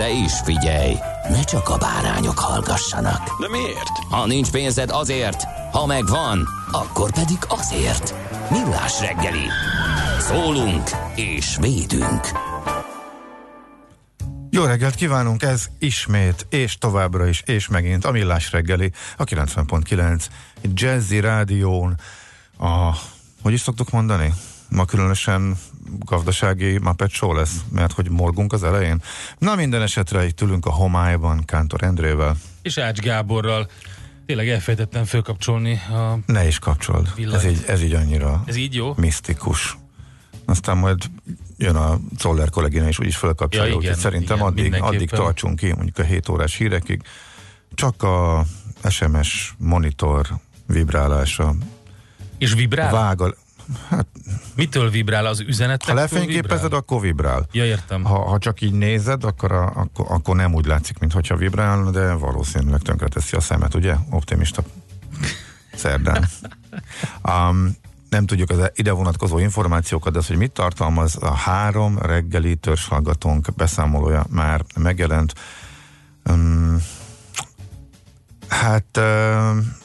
De is figyelj, ne csak a bárányok hallgassanak. De miért? Ha nincs pénzed azért, ha megvan, akkor pedig azért. Millás reggeli. Szólunk és védünk. Jó reggelt kívánunk, ez ismét, és továbbra is, és megint a Millás reggeli, a 90.9 Jazzy Rádión, a, hogy is szoktuk mondani? Ma különösen gazdasági Muppet Show lesz, mert hogy morgunk az elején. Na minden esetre itt ülünk a homályban Kántor Endrével. És Ács Gáborral. Tényleg elfejtettem fölkapcsolni a... Ne is kapcsold. Ez így, ez így annyira Ez így jó? misztikus. Aztán majd jön a Zoller kollégina és úgyis fölkapcsolja, Ja, igen, úgyhogy szerintem igen, addig, addig tartsunk ki, mondjuk a 7 órás hírekig. Csak a SMS monitor vibrálása És vibrál? vág a, hát, Mitől vibrál? Az üzenetek? ha lefényképezed, akkor vibrál. Ja, értem. Ha, ha csak így nézed, akkor, a, akkor, akkor nem úgy látszik, mintha vibrálna, de valószínűleg tönkreteszi a szemet, ugye? Optimista szerdán. Um, nem tudjuk az ide vonatkozó információkat, de az, hogy mit tartalmaz a három reggeli törzshallgatónk beszámolója már megjelent. Um, hát um,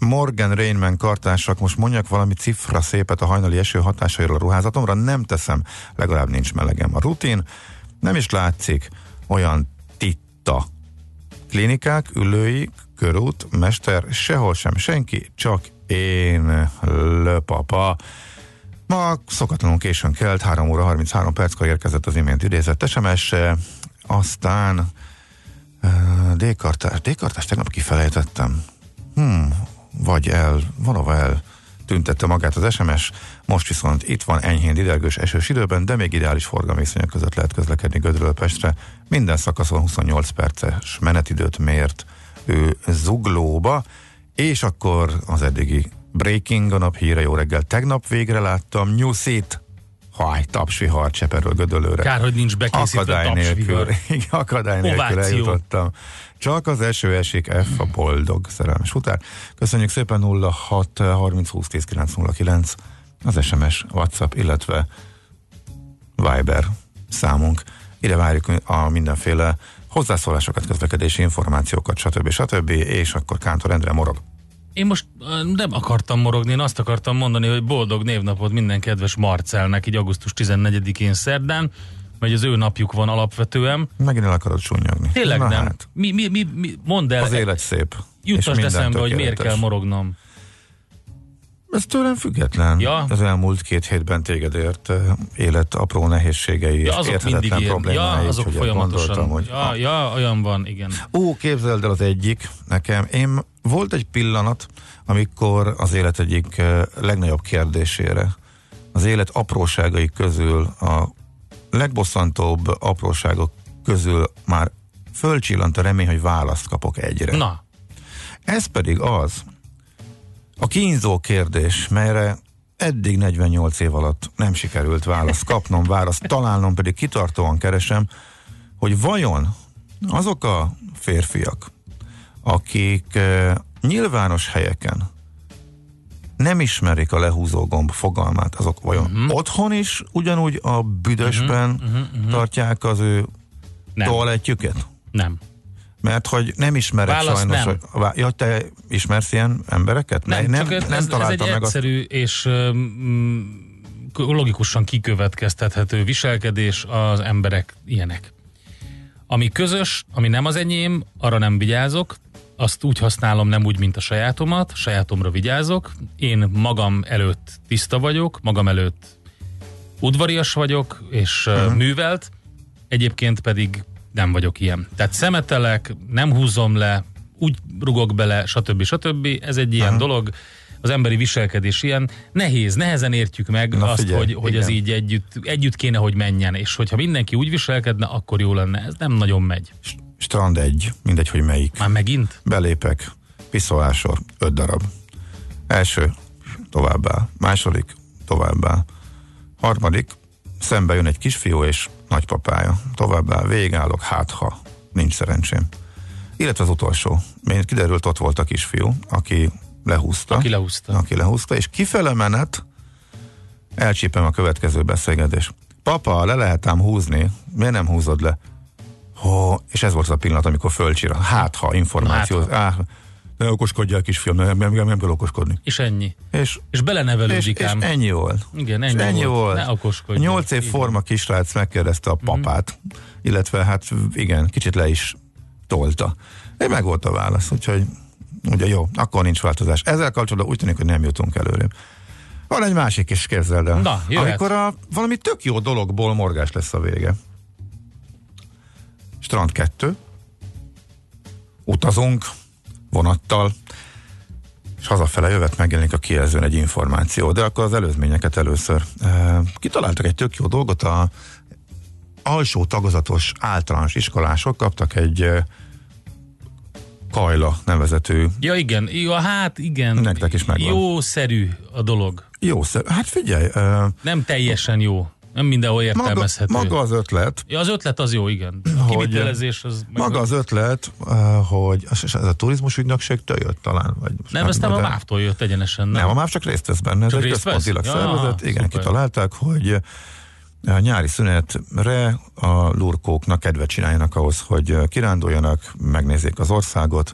Morgan Rainman kartársak, most mondjak valami cifra szépet a hajnali eső hatásairól a ruházatomra, nem teszem, legalább nincs melegem. A rutin nem is látszik olyan titta. Klinikák, ülői, körút, mester, sehol sem senki, csak én, löpapa. Ma szokatlanul későn kelt, 3 óra 33 perckor érkezett az imént idézett SMS, aztán D-kartás, D-kartás tegnap kifelejtettem. Hmm, vagy el, valahol el tüntette magát az SMS, most viszont itt van enyhén didergős esős időben, de még ideális forgalomviszonyok között lehet közlekedni Gödről Pestre. Minden szakaszon 28 perces menetidőt mért ő zuglóba, és akkor az eddigi breaking a nap híre, jó reggel. Tegnap végre láttam Nyuszit, haj, tapsvihar Cseperről Gödöllőre. Kár, hogy nincs bekészítve Akadály nélkül, igen, akadály nélkül Ováció. eljutottam. Csak az eső esik, F a boldog szerelmes után. Köszönjük szépen 06 30 20 10 909 az SMS, WhatsApp, illetve Viber számunk. Ide várjuk a mindenféle hozzászólásokat, közlekedési információkat, stb. stb. És akkor Kántor Endre morog. Én most nem akartam morogni, én azt akartam mondani, hogy boldog névnapot minden kedves Marcelnek, így augusztus 14-én szerdán, vagy az ő napjuk van alapvetően. Megint el akarod súnyogni. Tényleg Na nem. Hát, Mi, mi, mi, mi, mondd el, az élet szép. és juttasd eszembe, hogy miért kell morognom. Ez tőlem független. Ja. Az elmúlt két hétben téged ért élet apró nehézségei Ja, és azok érthetetlen problémái. Ja, azok úgyhogy folyamatosan. Gondoltam, hogy ja, ja, olyan van, igen. Ó, képzeld el az egyik nekem. Én volt egy pillanat, amikor az élet egyik legnagyobb kérdésére, az élet apróságai közül, a legbosszantóbb apróságok közül már fölcsillant a remény, hogy választ kapok egyre. Na, Ez pedig az, a kínzó kérdés, melyre eddig 48 év alatt nem sikerült választ kapnom, választ találnom, pedig kitartóan keresem, hogy vajon azok a férfiak, akik eh, nyilvános helyeken nem ismerik a lehúzó gomb fogalmát, azok vajon uh-huh. otthon is ugyanúgy a büdösben uh-huh, uh-huh, tartják az ő nem, toalettjüket? nem. Mert hogy nem ismerek Válasz sajnos. nem. Hogy, ja, te ismersz ilyen embereket? Nem, nem, csak ez, nem ez, ez találtam egy meg egyszerű és um, logikusan kikövetkeztethető viselkedés az emberek ilyenek. Ami közös, ami nem az enyém, arra nem vigyázok, azt úgy használom, nem úgy, mint a sajátomat, sajátomra vigyázok. Én magam előtt tiszta vagyok, magam előtt udvarias vagyok, és uh-huh. művelt, egyébként pedig nem vagyok ilyen. Tehát szemetelek, nem húzom le, úgy rugok bele, stb. stb. Ez egy ilyen uh-huh. dolog, az emberi viselkedés ilyen. Nehéz, nehezen értjük meg Na, azt, figyelj, hogy, hogy ez így együtt, együtt kéne, hogy menjen, és hogyha mindenki úgy viselkedne, akkor jó lenne. Ez nem nagyon megy. Strand egy, mindegy, hogy melyik. Már megint? Belépek, piszolásor, öt darab. Első, továbbá. Második, továbbá. Harmadik, szembe jön egy kisfiú és nagypapája. Továbbá végállok, hát ha nincs szerencsém. Illetve az utolsó. Még kiderült, ott volt a kisfiú, aki lehúzta. Aki lehúzta. Aki lehúzta, és kifele menet elcsípem a következő beszélgetés. Papa, le lehet ám húzni, miért nem húzod le? Ho, és ez volt az a pillanat, amikor fölcsira. Hát, ha információ. Hát, ha. Á, ne okoskodjál kisfiam, nem, nem, nem, nem kell okoskodni. És ennyi. És, és belenevelődik és, ám. És ennyi volt. Igen, ennyi, és ennyi volt. volt. Ne okoskodj. Nyolc év forma kisrác megkérdezte a mhm. papát, mm-hmm. illetve hát igen, kicsit le is tolta. Én meg volt a válasz, úgyhogy ugye jó, akkor nincs változás. Ezzel kapcsolatban úgy tűnik, hogy nem jutunk előre. Van egy másik is, képzeld el. Na, Amikor a, valami tök jó dologból morgás lesz a vége. Strand 2, utazunk vonattal, és hazafele jövet megjelenik a kijelzőn egy információ, de akkor az előzményeket először. E, kitaláltak egy tök jó dolgot, a alsó tagozatos általános iskolások kaptak egy Kajla nevezetű. Ja igen, jó, hát igen. Nektek is megvan. Jószerű a dolog. Jószerű, hát figyelj. Uh, Nem teljesen jó. Nem mindenhol értelmezhető. Maga, maga az ötlet. Ja, az ötlet az jó, igen. A hogy, kivitelezés az... Maga az ötlet, hogy ez a turizmus ügynökségtől jött talán? Vagy nem, ez nem a MÁV-tól jött egyenesen. Nem, nem a MÁV csak részt vesz benne. Csak ez egy központilag ja, szervezet. Igen, szuper. kitalálták, hogy a nyári szünetre a lurkóknak kedvet csináljanak ahhoz, hogy kiránduljanak, megnézzék az országot,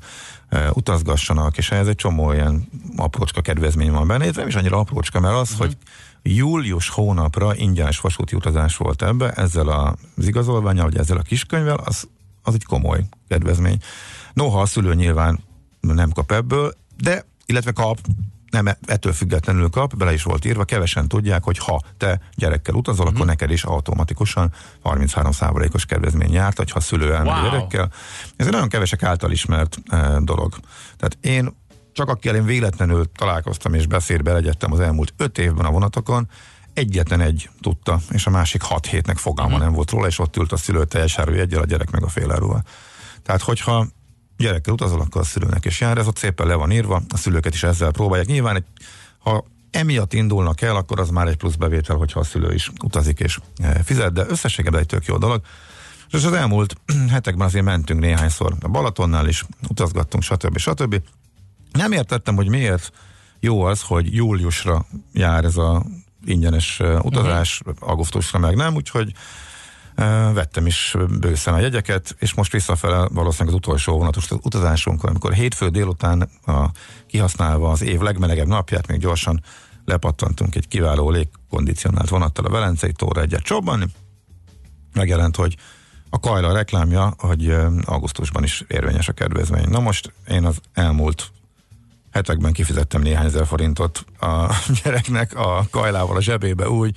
utazgassanak, és ez egy csomó ilyen aprócska kedvezmény van benne, nem is annyira aprócska, mert az, uh-huh. hogy július hónapra ingyenes vasúti utazás volt ebbe, ezzel az igazolványal, vagy ezzel a kiskönyvvel, az, az egy komoly kedvezmény. Noha a szülő nyilván nem kap ebből, de, illetve kap, nem ettől függetlenül kap, bele is volt írva, kevesen tudják, hogy ha te gyerekkel utazol, uh-huh. akkor mhm. neked is automatikusan 33%-os kedvezmény járt, hogyha a szülő elmegy wow. gyerekkel. Ez egy nagyon kevesek által ismert e, dolog. Tehát én csak akikkel én véletlenül találkoztam és beszédbe legyettem az elmúlt öt évben a vonatokon, egyetlen egy tudta, és a másik hat hétnek fogalma uh-huh. nem volt róla, és ott ült a szülő teljes egyel, a gyerek meg a féláróval. Tehát, hogyha gyerekkel utazol, akkor a szülőnek is jár, ez ott szépen le van írva, a szülőket is ezzel próbálják. Nyilván, egy, ha emiatt indulnak el, akkor az már egy plusz bevétel, hogyha a szülő is utazik és e, fizet, de összességében egy tök jó dolog. És az elmúlt hetekben azért mentünk néhányszor a Balatonnál is, utazgattunk, stb. stb. Nem értettem, hogy miért jó az, hogy júliusra jár ez a ingyenes utazás, uh-huh. augusztusra meg nem, úgyhogy vettem is bőszen a jegyeket, és most visszafele valószínűleg az utolsó vonatos utazásunk, amikor hétfő délután a, kihasználva az év legmelegebb napját, még gyorsan lepattantunk egy kiváló légkondicionált vonattal a Velencei tóra egyet csobban. Megjelent, hogy a Kajla reklámja, hogy augusztusban is érvényes a kedvezmény. Na most én az elmúlt hetekben kifizettem néhány ezer forintot a gyereknek a Kajlával a zsebébe úgy,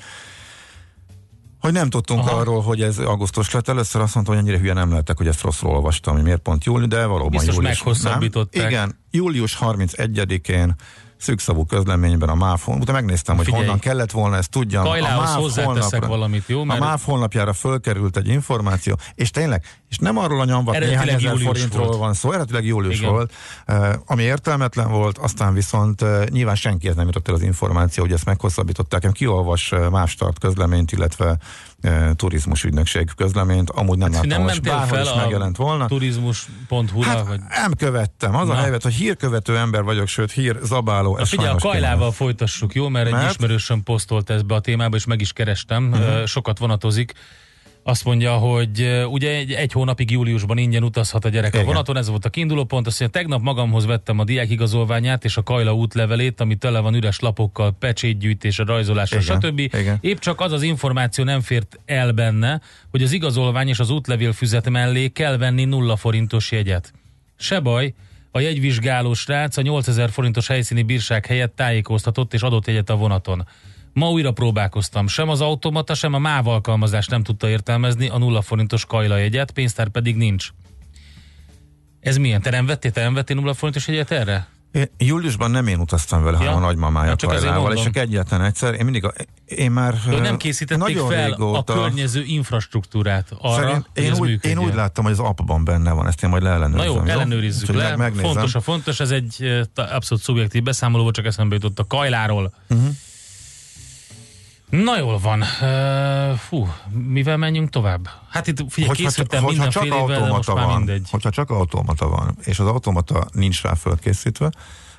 hogy nem tudtunk Aha. arról, hogy ez augusztus lett. Először azt mondta, hogy ennyire hülye nem lettek, hogy ezt rosszul olvastam, hogy miért pont július, de valóban Biztos július. meghosszabbították. Igen, július 31-én szűkszavú közleményben a MÁV utána megnéztem, hogy Figyelj. honnan kellett volna, ezt tudjam. Kajlához a MÁV honlapra, valamit, jó? Mert... A MÁV honlapjára fölkerült egy információ, és tényleg, és nem arról a nyomvat néhány ezer forintról volt. van szó, eredetileg július Igen. volt, uh, ami értelmetlen volt, aztán viszont uh, nyilván senkihez nem jutott el az információ, hogy ezt meghosszabbították. Kiolvas uh, MÁV start közleményt, illetve e, turizmus ügynökség közleményt, amúgy nem hát, láttam, nem bárhol is megjelent volna. turizmus.hu-ra? Hát, vagy... nem követtem. Az Na. a helyzet, hogy hírkövető ember vagyok, sőt hír zabáló. Na, figyelj, a Kajlával kéne. folytassuk, jó? Mert, mert egy ismerősöm posztolt ezt be a témába, és meg is kerestem. Uh-huh. Sokat vonatozik azt mondja, hogy ugye egy, egy hónapig júliusban ingyen utazhat a gyerek Igen. a vonaton, ez volt a kiinduló pont. Azt mondja, tegnap magamhoz vettem a diák igazolványát és a Kajla útlevelét, ami tele van üres lapokkal, pecsétgyűjtésre, rajzolásra, Igen, stb. igen. Épp csak az az információ nem fért el benne, hogy az igazolvány és az útlevél füzet mellé kell venni nulla forintos jegyet. Se baj, a jegyvizsgáló srác a 8000 forintos helyszíni bírság helyett tájékoztatott és adott jegyet a vonaton. Ma újra próbálkoztam. Sem az automata, sem a MÁV alkalmazás nem tudta értelmezni a nulla forintos kajla jegyet, pénztár pedig nincs. Ez milyen? Te nem vettél, te nem vettél nulla forintos jegyet erre? Én, júliusban nem én utaztam vele, hanem Ja. a nagymamája Ja, csak Kajlával, és csak egyetlen egyszer. Én mindig, a, én már ö, nem készítették nagyon fel régóta, a környező infrastruktúrát arra, Szerint, én, úgy, működjön. én úgy láttam, hogy az appban benne van, ezt én majd leellenőrzöm. Na jó, ellenőrizzük Úgyhogy le. meg- megnézem. Fontos a fontos, ez egy abszolút szubjektív beszámoló, volt, csak eszembe jutott a Kajláról. Mhm. Na jól van. Uh, fú, mivel menjünk tovább? Hát itt figyelj, Hogyha, készültem hogyha csak mindenfélével, de most automata már van, mindegy. hogyha csak automata van, és az automata nincs rá fölkészítve,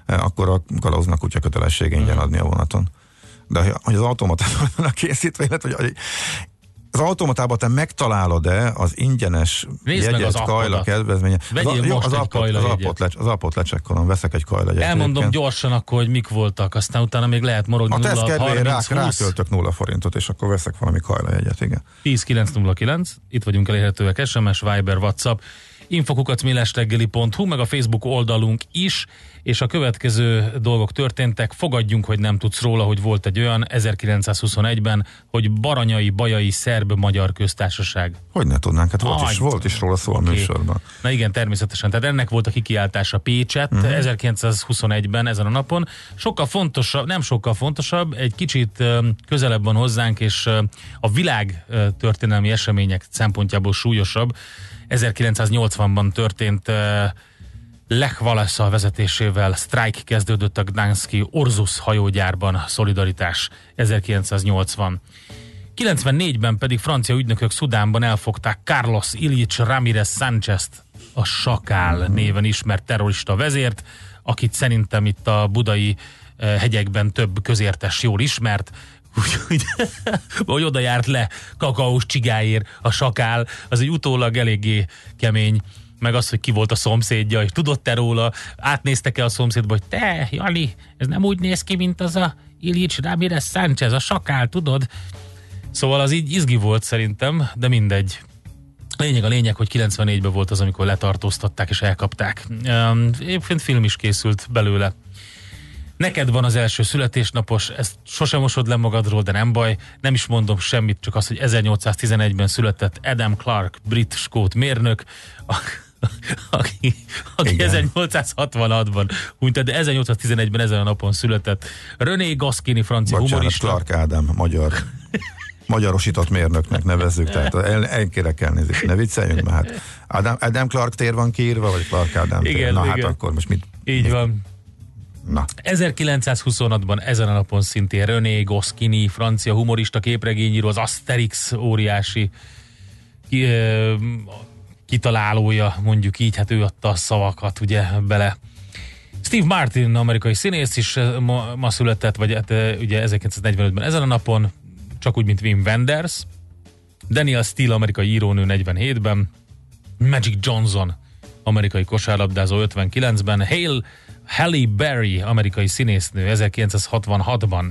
eh, akkor a kalauznak kutya kötelessége ingyen Mhm. adni a vonaton. De hogy az automata van készítve, illetve hogy az automatában te megtalálod-e az ingyenes Nézd jegyet, az kajla kedvezménye. Vegyél az, jó, az appot, az appot, lecs, az appot lecsekkolom, veszek egy kajla jegyet. Elmondom egyébként. gyorsan akkor, hogy mik voltak, aztán utána még lehet morogni A 0 teszt kedvéért rá, 30 20 ráköltök nulla forintot, és akkor veszek valami kajla jegyet, igen. 10 909, itt vagyunk elérhetőek SMS, Viber, WhatsApp, infokukat millesreggeli.hu, meg a Facebook oldalunk is, és a következő dolgok történtek. Fogadjunk, hogy nem tudsz róla, hogy volt egy olyan 1921-ben, hogy Baranyai Bajai Szerb-Magyar Köztársaság. Hogy ne tudnánk, hát volt, is, volt is róla szó a oké. műsorban. Na igen, természetesen. Tehát ennek volt a kikiáltása Pécset Mhm. uh-huh. 1921-ben ezen a napon. Sokkal fontosabb, nem sokkal fontosabb, egy kicsit közelebb van hozzánk, és a világ történelmi események szempontjából súlyosabb. 1980-ban történt ö, Lech Walesa vezetésével sztrájk kezdődött a Gdanszki Orzus hajógyárban, szolidaritás 1980. 94-ben pedig francia ügynökök Szudánban elfogták Carlos Ilich Ramirez Sánchez-t, a Sakál néven ismert terrorista vezért, akit szerintem itt a budai hegyekben több közértes jól ismert, úgyhogy hogy oda járt le kakaós csigáért a sakál, az egy utólag eléggé kemény, meg az, hogy ki volt a szomszédja, és tudott-e róla, átnéztek-e a szomszédba, hogy te, Jani, ez nem úgy néz ki, mint az a Ilich Ramirez Sánchez, a sakál, tudod? Szóval az így izgi volt szerintem, de mindegy. Lényeg a lényeg, hogy 94-ben volt az, amikor letartóztatták és elkapták. Egyébként film is készült belőle. Neked van az első születésnapos, ezt sosem mosod le magadról, de nem baj. Nem is mondom semmit, csak azt, hogy 1811-ben született Adam Clark, brit skót mérnök, a- aki, aki Igen. 1866-ban hunyt, de 1811-ben ezen a napon született René Goscinny, francia Bocsánat, humorista. Clark Ádám, magyar magyarosított mérnöknek nevezzük, tehát el, elkérek elnézést, ne vicceljünk, mert hát Adam, Adam Clark tér van kiírva, vagy Clark Ádám tér? Igen, Na hát igen. akkor most mit? Így van. Na, 1926-ban ezen a napon szintén René Goscinny, francia humorista, képregényíró, az Asterix óriási ki, ö, kitalálója, mondjuk így, hát ő adta a szavakat ugye bele. Steve Martin, amerikai színész is ma, ma született, vagy hát ugye 1945-ben ezen a napon, csak úgy, mint Wim Wenders. Daniel Steele, amerikai írónő 47-ben. Magic Johnson, amerikai kosárlabdázó 59-ben. Hale, Halle Berry, amerikai színésznő 1966-ban.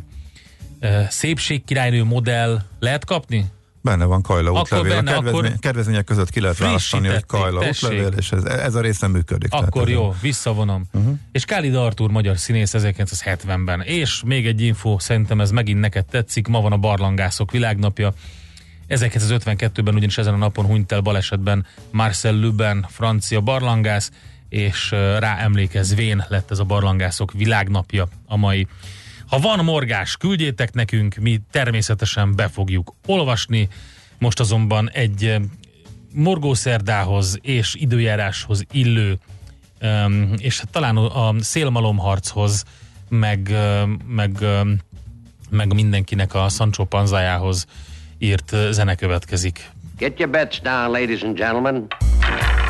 Ö, Szépségkirálynő modell lehet kapni? benne van Kajla Akkor útlevél. benne, a kedvezmény, akkor kedvezmények között ki lehet választani, hogy Kajla tessék. útlevél, és ez, ez a része működik. Akkor jó, visszavonom. Uh-huh. És Khalid Artur, magyar színész 1970-ben. És még egy info, szerintem ez megint neked tetszik, ma van a barlangászok világnapja. 1952-ben ugyanis ezen a napon hunyt el balesetben Marcel Lubin, francia barlangász, és rá emlékezvén lett ez a barlangászok világnapja a mai. Ha van morgás, küldjétek nekünk, mi természetesen be fogjuk olvasni. Most azonban egy morgószerdához és időjáráshoz illő, és hát talán a szélmalomharchoz, meg, meg, meg mindenkinek a Sancho Panzájához írt zene következik. Get your bets down, ladies and gentlemen.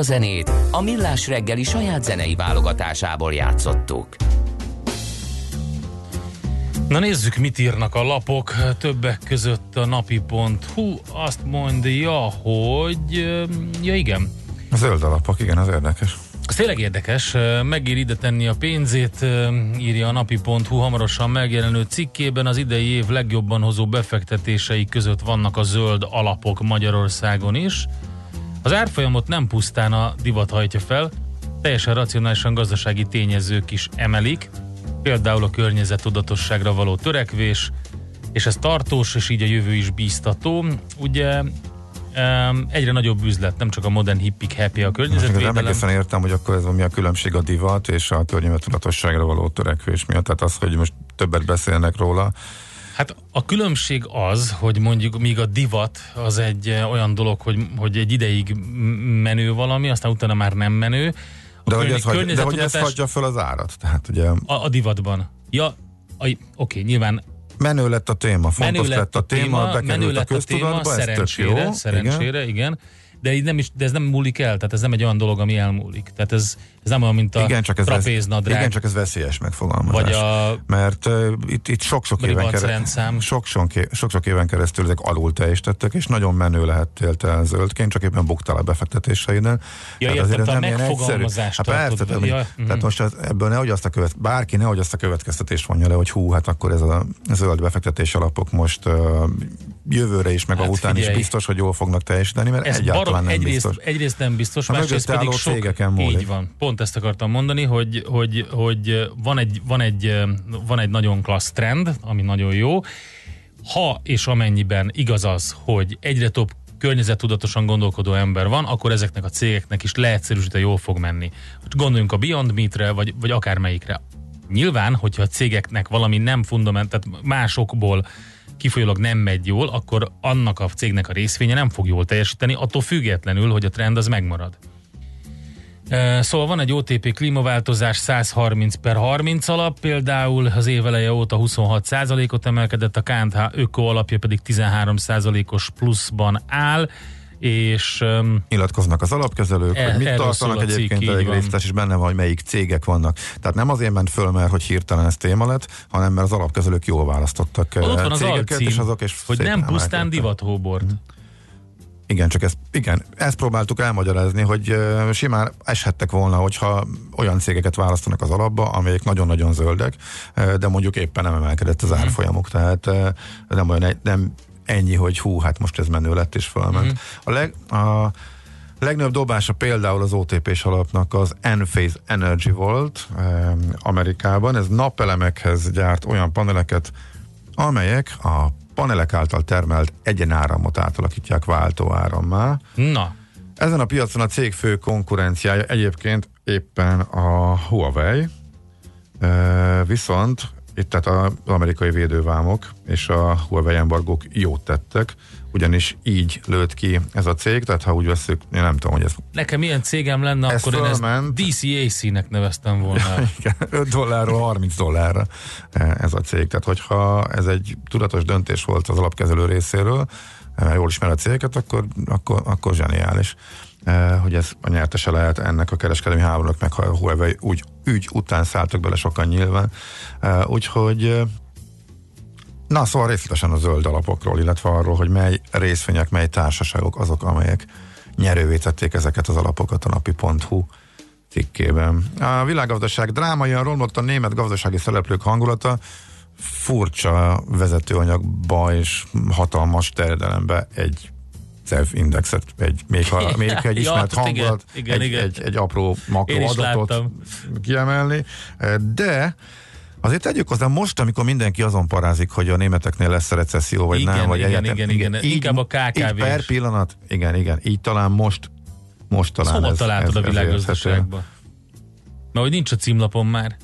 A zenét a Millás reggeli saját zenei válogatásából játszottuk. Na nézzük, mit írnak a lapok. Többek között a napi.hu azt mondja, hogy... Ja igen, A zöld alapok, igen, az érdekes. Ez tényleg érdekes, megír ide tenni a pénzét, írja a napi.hu hamarosan megjelenő cikkében, az idei év legjobban hozó befektetései között vannak a zöld alapok Magyarországon is. Az árfolyamot nem pusztán a divat hajtja fel, teljesen racionálisan gazdasági tényezők is emelik, például a környezettudatosságra való törekvés, és ez tartós, és így a jövő is bíztató. Ugye egyre nagyobb üzlet, nem csak a modern hippik happy a Most nem környezetvédelem. egészen értem, hogy akkor ez mi a különbség a divat és a környezettudatosságra való törekvés miatt. Tehát az, hogy most többet beszélnek róla, Hát a különbség az, hogy mondjuk míg a divat az egy eh, olyan dolog, hogy, hogy egy ideig menő valami, aztán utána már nem menő. A de hogy, ez hagy, de hogy ez hagyja föl az árat. Tehát ugye a, a divatban. Ja, a- oké, nyilván menő lett a téma, menő fontos lett a téma, menő bekerült a lett a téma, köztudatba, ez tök szerencsére, jó. szerencsére, igen. igen. De, így nem is, de ez nem múlik el, tehát ez nem egy olyan dolog, ami elmúlik. Tehát ez, ez nem olyan, mint a igen, csak ez, trapéznadrág, igen, csak ez veszélyes megfogalmazás. vagy a Mert uh, itt, itt sok-sok éven, keresztül, rendszám. sok, sok, sok éven keresztül ezek alul teljesítettek, és nagyon menő lehettél te zöldként, csak éppen buktál a befektetéseidnél. Ja, Tehát értem, azért ez nem megfogalmazást Hát persze, tehát, Ja, tehát mhm. most az, ebből nehogy azt a követ, bárki nehogy azt a következtetést vonja le, hogy hú, hát akkor ez a zöld befektetés alapok most uh, jövőre is, meg Hát a után is figyelj. biztos, hogy jól fognak teljesíteni, mert Ez egyáltalán barom, nem egyrészt, biztos. egyrészt nem biztos, A másrészt pedig sok, cégeken múlik. így van. Pont ezt akartam mondani, hogy, hogy, hogy van, egy, van, egy, van egy nagyon klassz trend, ami nagyon jó, ha és amennyiben igaz az, hogy egyre több környezettudatosan gondolkodó ember van, akkor ezeknek a cégeknek is leegyszerűsítve jól fog menni. Gondoljunk a Beyond Meat-re, vagy, vagy akármelyikre. Nyilván, hogyha a cégeknek valami nem fundament, tehát másokból kifolyólag nem megy jól, akkor annak a cégnek a részvénye nem fog jól teljesíteni, attól függetlenül, hogy a trend az megmarad. Szóval van egy OTP klímaváltozás 130 per 30 alap, például az éveleje óta 26% ot emelkedett, a KNH öko alapja pedig 13% os pluszban áll, és um, nyilatkoznak az alapkezelők, E- hogy mit tartanak a egyébként van. részletes, és benne van, hogy melyik cégek vannak. Tehát nem azért ment föl, mert hogy hirtelen ez téma lett, hanem mert az alapkezelők jól választottak ott van az cégeket, alcím, és azok és hogy nem pusztán divathóbort. Igen, csak ezt, igen, ezt próbáltuk elmagyarázni, hogy simán eshettek volna, hogyha olyan cégeket választanak az alapba, amelyek nagyon-nagyon zöldek, de mondjuk éppen nem emelkedett az árfolyamuk, tehát uh, nem olyan, nem ennyi, hogy hú, hát most ez menő lett és fölment. Mhm. A, leg, a legnagyobb dobása például az OTP-s alapnak az Enphase Energy volt um, Amerikában. Ez napelemekhez gyárt olyan paneleket, amelyek a panelek által termelt egyenáramot átalakítják váltóárammá. Na, Ezen a piacon a cég fő konkurenciája egyébként éppen a Huawei, viszont itt tehát az amerikai védővámok és a Huawei embargók jót tettek, ugyanis így lőtt ki ez a cég, tehát ha úgy veszük, én nem tudom, hogy ez nekem ilyen cégem lenne, Ez akkor én ezt fölment. DCAC-nek neveztem volna. Igen, 5 dollárról 30 dollárra eh, ez a cég. Tehát, hogyha ez egy tudatos döntés volt az alapkezelő részéről, mert jól ismer a cégeket, akkor, akkor, akkor zseniális, hogy ez a nyertese lehet ennek a kereskedelmi háborúnak, meg ha Huawei úgy, ügy után szálltak bele sokan nyilván. Eh, Úgyhogy eh, Na, szóval részletesen a zöld alapokról, illetve arról, hogy mely részvények, mely társaságok azok, amelyek nyerővé tették ezeket az alapokat a napi.hu cikkében. A világgazdaság drámaian romlott a német gazdasági szereplők hangulata, furcsa vezetőanyagba és hatalmas terjedelembe egy CEV indexet, egy, még, ha, még egy Ja, ismert igen, hangulat, igen, egy, igen. Egy, egy apró Én makro is adatot láttam. kiemelni, de Azért tegyük hozzá, most, amikor mindenki azon parázik, hogy a németeknél lesz recesszió, vagy Igen, nem, vagy igen, egyáltalán- igen, igen. Inkább a Így KKV-s. per pillanat, igen, igen, így talán most, most talán Hova ez, találtad ez, a ez érthető. világgazdaságba? Mert hogy nincs a címlapon már.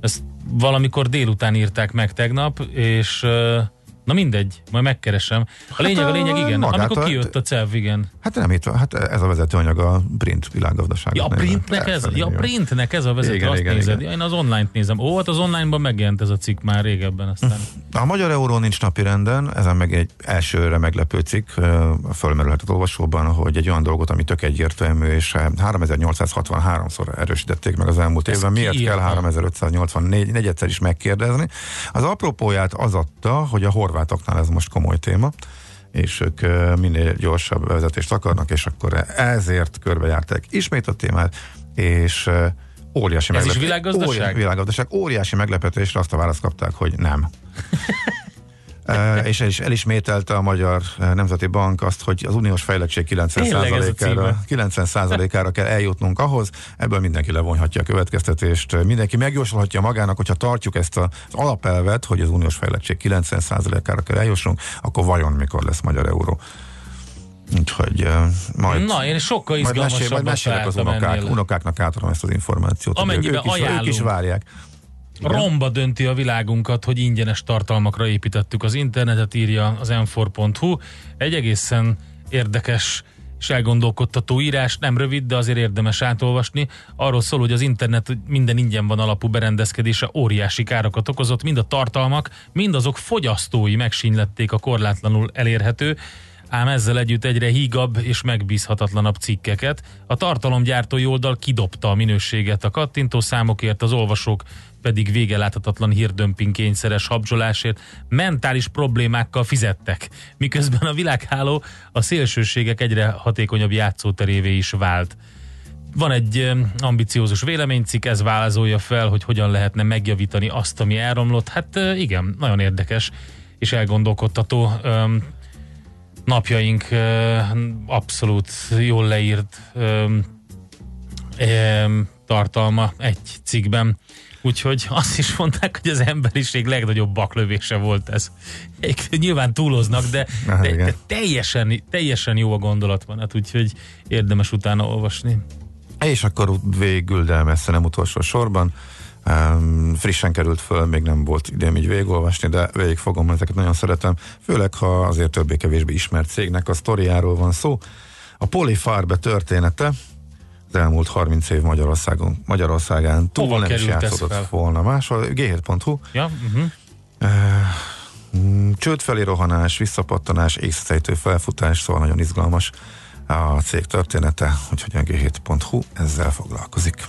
Ezt valamikor délután írták meg tegnap, és ö, na mindegy, majd megkeresem. A lényeg, a lényeg, igen. magát Amikor a- kijött a CEV, igen. Hát nem itt hát ez a vezetőanyag a print világgazdaság. Ja, a printnek ez, ja, a printnek ez a vezető, Igen, azt igen, nézed. igen. Ja, én az online-t nézem. Ó, hát az online-ban megjelent ez a cikk már régebben aztán. A magyar euró nincs napi renden, ezen meg egy elsőre meglepő cikk, fölmerülhet az olvasóban, hogy egy olyan dolgot, ami tök egyértelmű, és eh, 3863-szor erősítették meg az elmúlt Ez évben. Miért kell írta? 3584, negyedszer is megkérdezni? Az apropóját az adta, hogy a horvátoknál ez most komoly téma, és ők minél gyorsabb vezetést akarnak, és akkor ezért körbejárták ismét a témát, és óriási Ez is meglepet- világgazdaság? Óriási, világgazdaság. Óriási meglepetésre azt a választ kapták, hogy nem. És el is elismételte a Magyar Nemzeti Bank azt, hogy az uniós fejlettség Tényleg ez a 90%-ára, címe. 90%-ára kell eljutnunk ahhoz, ebből mindenki levonhatja a következtetést, mindenki megjósolhatja magának, hogyha tartjuk ezt az alapelvet, hogy az uniós fejlettség 90%-ára kell eljussunk, akkor vajon mikor lesz magyar euró? Úgyhogy uh, majd... Na, én sokkal mesél, majd izgalmasabbat mesélek az unokák, ennél. unokáknak átadom ezt az információt. Amennyiben ők, is, ők is várják. Igen. Romba dönti a világunkat, hogy ingyenes tartalmakra építettük az internetet, írja az m4.hu. Egy egészen érdekes és elgondolkodtató írás, nem rövid, de azért érdemes átolvasni. Arról szól, hogy az internet minden ingyen van alapú berendezkedése óriási károkat okozott, mind a tartalmak, mind azok fogyasztói megsínlették a korlátlanul elérhető, ám ezzel együtt egyre hígabb és megbízhatatlanabb cikkeket. A tartalomgyártói oldal kidobta a minőséget a kattintó számokért, az olvasók pedig vége láthatatlan hírdömping kényszeres habzsolásért mentális problémákkal fizettek, miközben a világháló a szélsőségek egyre hatékonyabb játszóterévé is vált. Van egy ambiciózus véleménycikk, ez vázolja fel, hogy hogyan lehetne megjavítani azt, ami elromlott. Hát igen, nagyon érdekes és elgondolkodtató napjaink abszolút jól leírt tartalma egy cikkben. Úgyhogy azt is mondták, hogy az emberiség legnagyobb baklövése volt ez. Nyilván túloznak, de, Hát de, igen. de teljesen, teljesen jó a gondolat van, hát úgyhogy érdemes utána olvasni. És akkor végül, de messze nem utolsó sorban, um, frissen került föl, még nem volt idén így végigolvasni, de végig fogom, ezeket nagyon szeretem, főleg ha azért többé-kevésbé ismert cégnek a sztoriáról van szó. A Polyfarbe története az elmúlt 30 év Magyarországon, Magyarországán túl Hova nem is játszódott fel? volna máshol. G7.hu Ja, uh-huh. Csőd felé rohanás, visszapattanás, észszerűtő felfutás, szóval nagyon izgalmas a cég története, úgyhogy a g7.hu ezzel foglalkozik.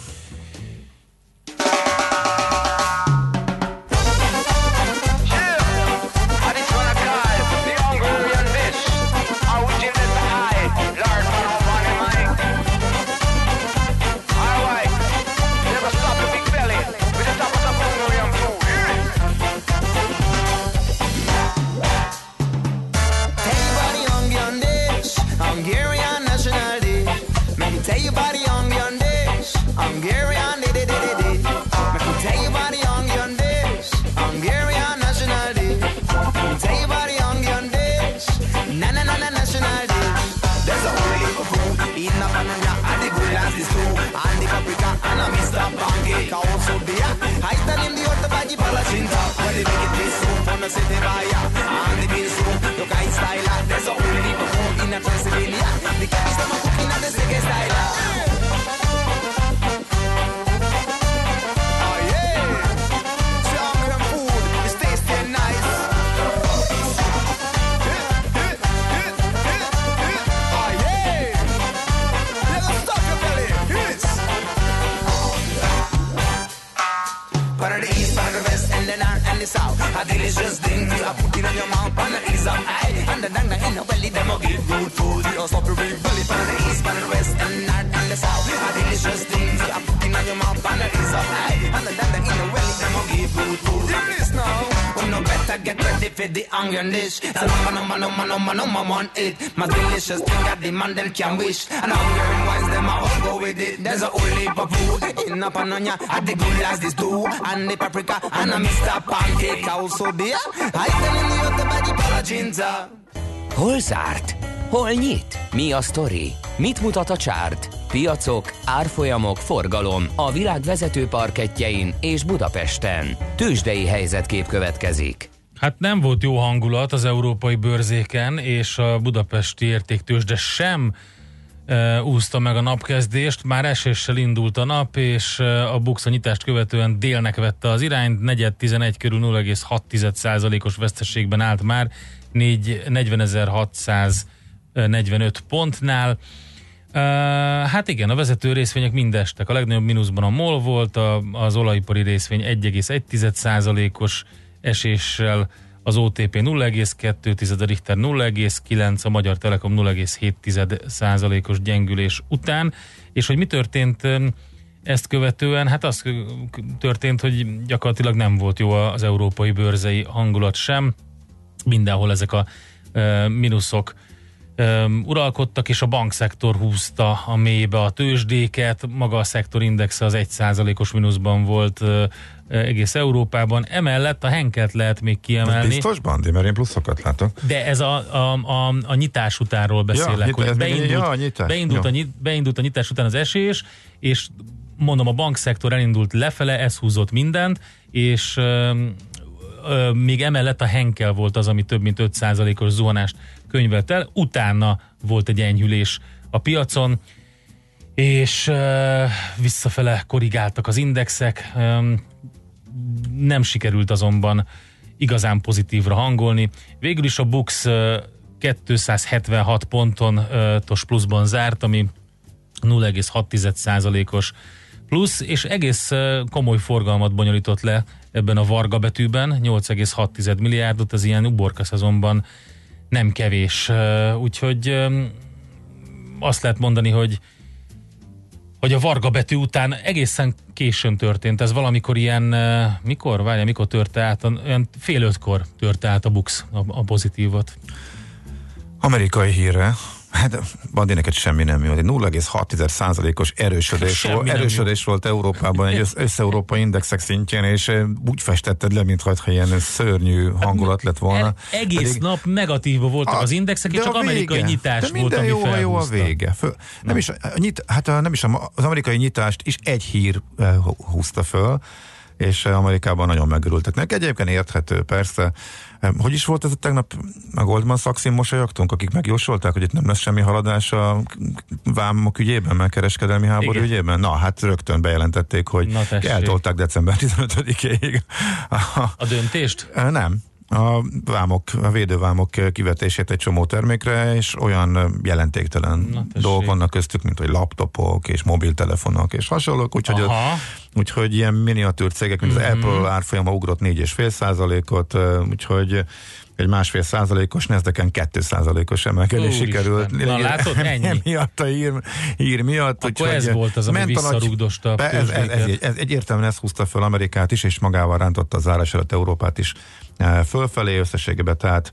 The man them can wish. And Hungarian wines, them a all go with it. There's a whole heap of food in a panonia. At the good this too. And the paprika and a Mr. Pancake also there. I tell him you the body palacinta. Hol zárt? Hol nyit? Mi a sztori? Mit mutat a csárt? Piacok, árfolyamok, forgalom a világ vezető parketjein és Budapesten. Tősdei helyzetkép következik. Hát nem volt jó hangulat az európai bőrzéken, és a budapesti értéktősde sem e, úszta meg a napkezdést. Már eséssel indult a nap, és e, a Bux a nyitást követően délnek vette az irányt. Negyed 11 körül 0,6%-os veszteségben állt már, 4 40.645 pontnál. Uh, hát igen, a vezető részvények mind estek. A legnagyobb mínuszban a MOL volt, a, az olajipari részvény 1,1%-os eséssel, az OTP 0,2, a Richter 0,9, a Magyar Telekom 0,7%-os gyengülés után. És hogy mi történt ezt követően? Hát az történt, hogy gyakorlatilag nem volt jó az európai bőrzei hangulat sem. Mindenhol ezek a mínuszok öm, uralkodtak, és a bankszektor húzta a mélybe a tőzsdéket, maga a szektorindexe az 1%-os mínuszban volt ö, egész Európában. Emellett a Henkelt lehet még Ez kiemelni. biztos, Bandi? Mert én pluszokat látok. De ez a, a, a, a nyitás utánról beszélek, nyit- hogy ez beindult, ja, a nyitás. beindult, a, Jó. nyit, beindult a nyitás után az esés, és mondom, a bankszektor elindult lefele, ez húzott mindent, és ö, még emellett a Henkel volt az, ami több mint 5%-os zuhanást könyvelt el, utána volt egy enyhülés a piacon, és ö, visszafele korrigáltak az indexek, ö, nem sikerült azonban igazán pozitívra hangolni. Végül is a Bux ö, 276 ponton tos pluszban zárt, ami 0,6%-os plusz, és egész komoly forgalmat bonyolított le ebben a Varga betűben, 8,6 milliárdot, az ilyen uborka szezonban nem kevés. Úgyhogy azt lehet mondani, hogy hogy a Varga betű után egészen későn történt. Ez valamikor ilyen, mikor, várja, mikor törte át, olyan fél ötkor törte át a Bux a, a pozitívot. Amerikai hírre Hát, Bandi, neked semmi nem jó. Egy 0,6%-os erősödés, volt, erősödés volt Európában, egy össz- össze-európai indexek szintjén, és eh, úgy festetted le, mintha ilyen szörnyű hangulat lett volna. E- egész Pedig- nap negatívba voltak A- az indexek, és csak a amerikai vége. nyitás de volt, ami jó, ha jó a felhúzta. vége. Föl, nem is, a nyit, hát a, nem is a, az amerikai nyitást is egy hír eh, húzta föl, és eh, Amerikában nagyon megörültek. Neki egyébként érthető, persze. Eh, Hogy is volt ez a tegnap a Goldman Sachs-in mosolyogtunk, akik megjósolták, hogy itt nem lesz semmi haladás a vámok ügyében, meg kereskedelmi háború Igen. ügyében? Na, hát rögtön bejelentették, hogy eltolták december 15-ig. A döntést? Ö, Nem. A vámok, a védővámok kivetését egy csomó termékre, és olyan jelentéktelen Na, tessék. dolgok vannak köztük, mint hogy laptopok és mobiltelefonok és hasonlók, úgyhogy, Aha. a, úgyhogy ilyen miniatűr cégek, mint az Mhm. Apple árfolyama ugrott 4,5 százalékot, úgyhogy egy másfél százalékos, Nasdaq-en 2 százalékos emelkedés sikerült. Na, látod, ennyi. miatt a hír, hír miatt. Akkor ez volt az, ami visszarugdosta a ez, ez, ez, ez egyértelműen ez húzta fel Amerikát is, és magával rántotta az zárás előtt Európát is eh, fölfelé összességében, tehát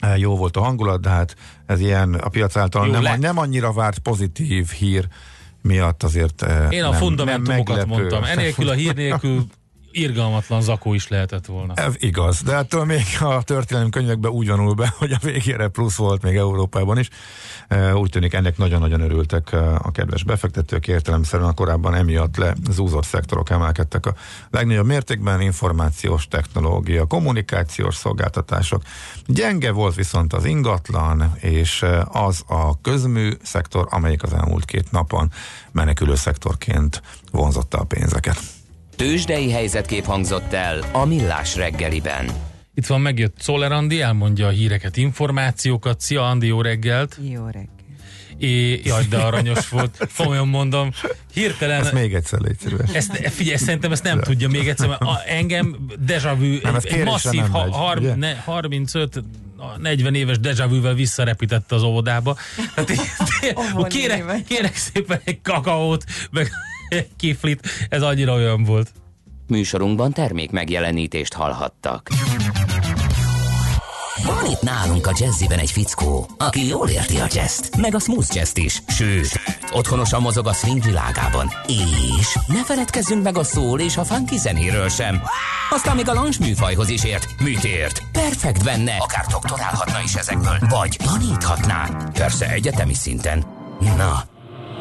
eh, jó volt a hangulat, de hát ez ilyen a piac által Jó nem, lett. nem annyira várt pozitív hír miatt azért eh, Én a nem, fundamentumokat nem meglepő. mondtam. Enélkül a hír nélkül irgalmatlan zakó is lehetett volna. Ez igaz, de ettől még a történelmi könyvekben úgy vonul be, hogy a végére plusz volt még Európában is. Úgy tűnik ennek nagyon-nagyon örültek a kedves befektetők, értelemszerűen a korábban emiatt le zúzott szektorok emelkedtek a legnagyobb mértékben, információs technológia, kommunikációs szolgáltatások. Gyenge volt viszont az ingatlan, és az a közmű szektor, amelyik az elmúlt két napon menekülő szektorként vonzotta a pénzeket. Tőzsdei helyzetkép hangzott el a Millás reggeliben. Itt van megjött Szoller Andi, elmondja a híreket, információkat. Szia Andi, jó reggelt! Jó reggel. É, jaj, de aranyos volt. Komolyan mondom, hirtelen... Ezt még egyszer légy szíves. Ezt, figyelj, szerintem ezt nem tudja még egyszer, mert a, engem déjà vu, Nem, ez egy, masszív nem ha, megy, har, ugye? ne, 35 40 éves déjà vu-vel visszarepítette az óvodába. Hát, Óvon kérek, kérek szépen egy kakaót, meg kiflit, ez annyira olyan volt. Műsorunkban termék megjelenítést hallhattak. Van itt nálunk a jazziben egy fickó, aki jól érti a jazzt, meg a smooth jazzt is, sőt, otthonosan mozog a swing világában. És ne feledkezzünk meg a szól és a funky zenéről sem. Aztán még a lounge műfajhoz is ért. Mit ért? Perfekt benne, akár doktorálhatna is ezekből, vagy taníthatná. Persze egyetemi szinten. Na,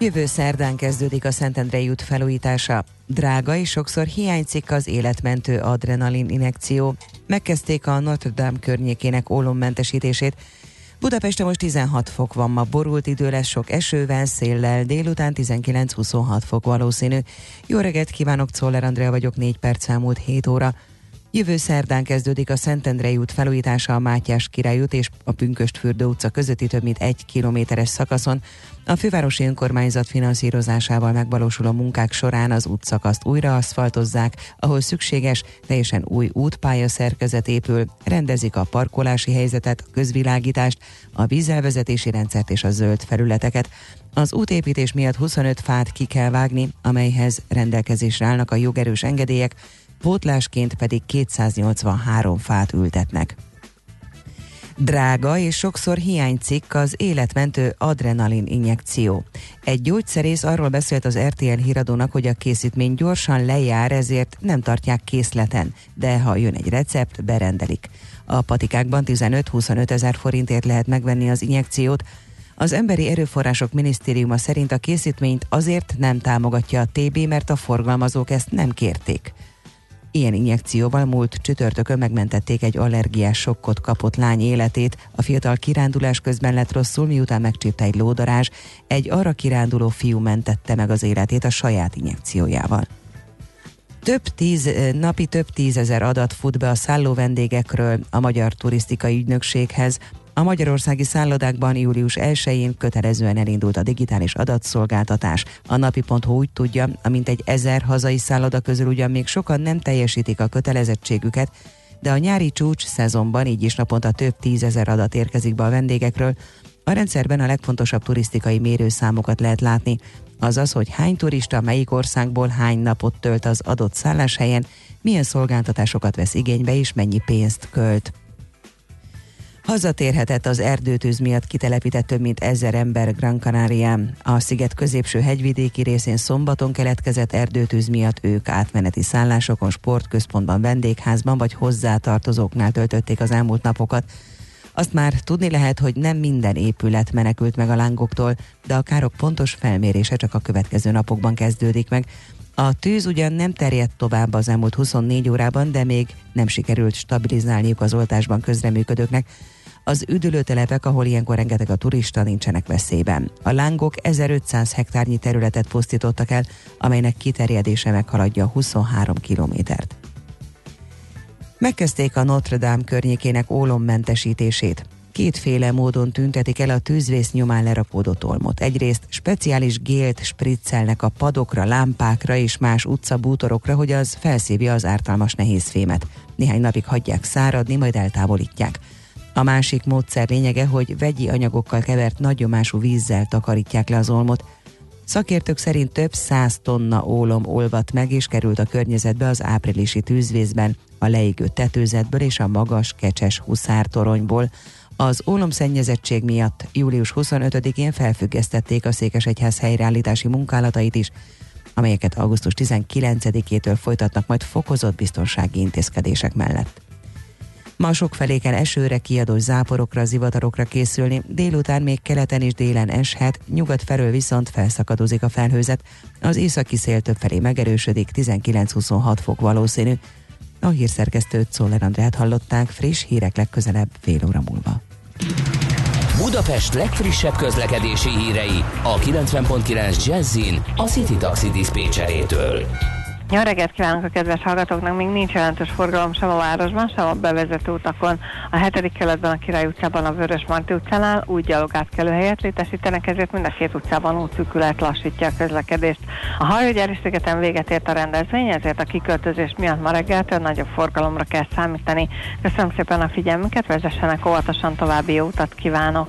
Jövő szerdán kezdődik a Szentendrei út felújítása. Drága és sokszor hiányzik az életmentő adrenalin injekció. Megkezdték a Notre Dame környékének ólommentesítését. Budapesten most 16 fok van, ma borult idő lesz sok esővel, széllel, délután 19-26 fok valószínű. Jó reggelt kívánok, Czoller Andrea vagyok, 4 perc elmúlt 7 óra. Jövő szerdán kezdődik a Szentendrei út felújítása a Mátyás Király út és a Pünköstfürdő utca közötti több mint egy kilométeres szakaszon. A fővárosi önkormányzat finanszírozásával megvalósuló munkák során az útszakaszt újra aszfaltozzák, ahol szükséges, teljesen új útpálya szerkezet épül, rendezik a parkolási helyzetet, a közvilágítást, a vízelvezetési rendszert és a zöld felületeket. Az útépítés miatt 25 fát ki kell vágni, amelyhez rendelkezésre állnak a jogerős engedélyek, pótlásként pedig 283 fát ültetnek. Drága és sokszor hiányzik az életmentő adrenalin injekció. Egy gyógyszerész arról beszélt az RTL híradónak, hogy a készítmény gyorsan lejár, ezért nem tartják készleten, de ha jön egy recept, berendelik. A patikákban 15-25 ezer forintért lehet megvenni az injekciót, az Emberi Erőforrások Minisztériuma szerint a készítményt azért nem támogatja a TB, mert a forgalmazók ezt nem kérték. Ilyen injekcióval múlt csütörtökön megmentették egy allergiás sokkot kapott lány életét. A fiatal kirándulás közben lett rosszul, miután megcsípte egy lódarázs. Egy arra kiránduló fiú mentette meg az életét a saját injekciójával. Több tíz, napi több tízezer adat fut be a szálló vendégekről a Magyar Turisztikai Ügynökséghez. A magyarországi szállodákban július 1-én kötelezően elindult a digitális adatszolgáltatás. A napi.hu úgy tudja, amint egy ezer hazai szálloda közül ugyan még sokan nem teljesítik a kötelezettségüket, de a nyári csúcs szezonban így is naponta több tízezer adat érkezik be a vendégekről. A rendszerben a legfontosabb turisztikai mérőszámokat lehet látni, azaz, hogy hány turista melyik országból hány napot tölt az adott szálláshelyen, milyen szolgáltatásokat vesz igénybe és mennyi pénzt költ. Hazatérhetett az erdőtűz miatt kitelepített több mint ezer ember Gran Canarián. A sziget középső hegyvidéki részén szombaton keletkezett erdőtűz miatt ők átmeneti szállásokon, sportközpontban, vendégházban vagy hozzátartozóknál töltötték az elmúlt napokat. Azt már tudni lehet, hogy nem minden épület menekült meg a lángoktól, de a károk pontos felmérése csak a következő napokban kezdődik meg. A tűz ugyan nem terjedt tovább az elmúlt 24 órában, de még nem sikerült stabilizálniuk az oltásban közreműködőknek. Az üdülőtelepek, ahol ilyenkor rengeteg a turista, nincsenek veszélyben. A lángok 1500 hektárnyi területet pusztítottak el, amelynek kiterjedése meghaladja 23 kilométert. Megkezdték a Notre Dame környékének ólommentesítését. Kétféle módon tüntetik el a tűzvész nyomán lerakódott olmot. Egyrészt speciális gélt spriccelnek a padokra, lámpákra és más utcabútorokra, hogy az felszívja az ártalmas nehéz fémet. Néhány napig hagyják száradni, majd eltávolítják. A másik módszer lényege, hogy vegyi anyagokkal kevert nagyomású vízzel takarítják le az olmot. Szakértők szerint több száz tonna ólom olvat meg és került a környezetbe az áprilisi tűzvészben, a leégő tetőzetből és a magas kecses huszártoronyból. Az ólomszennyezettség miatt július 25-én felfüggesztették a Székesegyház helyreállítási munkálatait is, amelyeket augusztus 19-től folytatnak majd fokozott biztonsági intézkedések mellett. Ma sokfelé kell esőre, kiadó záporokra, zivatarokra készülni, délután még keleten és délen eshet, nyugat felől viszont felszakadozik a felhőzet. Az északi szél többfelé megerősödik, 19-26 fok valószínű. A hírszerkesztőt Szoller Andrát hallották, friss hírek legközelebb fél óra múlva. Budapest legfrissebb közlekedési hírei a 90.9 Jazzin a City Taxi Dispécsejétől. Jó reggelt kívánok a kedves hallgatóknak! Még nincs jelentős forgalom sem a városban, sem a bevezető utakon. A hetedik keletben a Király utcában, a Vörös Marti utcánál úgy gyalogátkelő helyet létesítenek, ezért mind a két utcában útszűkület lassítja a közlekedést. A hajógyári szigeten véget ért a rendezvény, ezért a kiköltözés miatt ma reggeltől nagyobb forgalomra kell számítani. Köszönöm szépen a figyelmüket, vezessenek óvatosan további jó utat kívánok!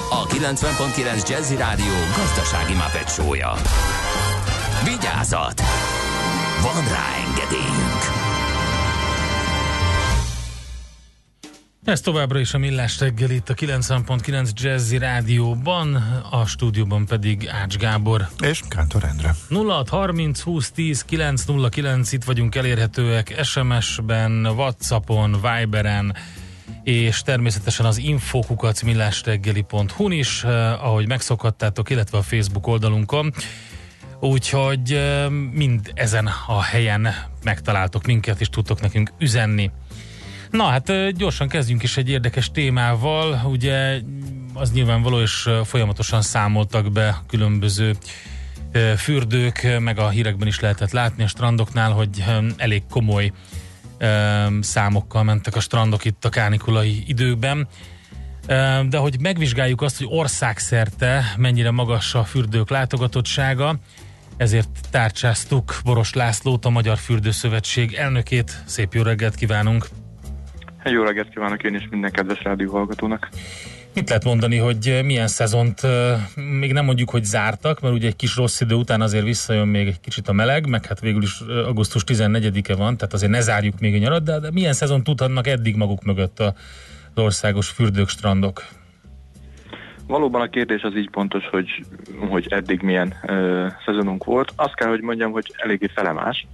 a 90.9 Jazzy Rádió gazdasági mapetsója. Vigyázat! Van rá engedélyünk! Ez továbbra is a Millás reggel itt a 90.9 Jazzy Rádióban, a stúdióban pedig Ács Gábor. És Kántor Endre. 0630 20 10 909 itt vagyunk elérhetőek SMS-ben, Whatsappon, Viberen, és természetesen az infokukat millásreggeli.hu-n is, eh, ahogy megszokhattátok, illetve a Facebook oldalunkon. Úgyhogy eh, mind ezen a helyen megtaláltok minket, és tudtok nekünk üzenni. Na hát eh, gyorsan kezdjünk is egy érdekes témával. Ugye az nyilvánvaló, és folyamatosan számoltak be különböző fürdők, meg a hírekben is lehetett látni a strandoknál, hogy elég komoly számokkal mentek a strandok itt a kánikulai időben. De hogy megvizsgáljuk azt, hogy országszerte mennyire magas a fürdők látogatottsága, ezért tárcsáztuk Boros Lászlót, a Magyar Fürdőszövetség elnökét. Szép jó reggelt kívánunk! Jó reggelt kívánok én is minden kedves rádióhallgatónak. Mit lehet mondani, hogy milyen szezont eh, még nem mondjuk, hogy zártak, mert ugye egy kis rossz idő után azért visszajön még egy kicsit a meleg, meg hát végül is eh, augusztus 14-e van, tehát azért ne zárjuk még a nyarat, de, de milyen szezon tudhatnak eddig maguk mögött az országos fürdők, strandok? Valóban a kérdés az így pontos, hogy, hogy eddig milyen ö, szezonunk volt. Azt kell, hogy mondjam, hogy eléggé felemás.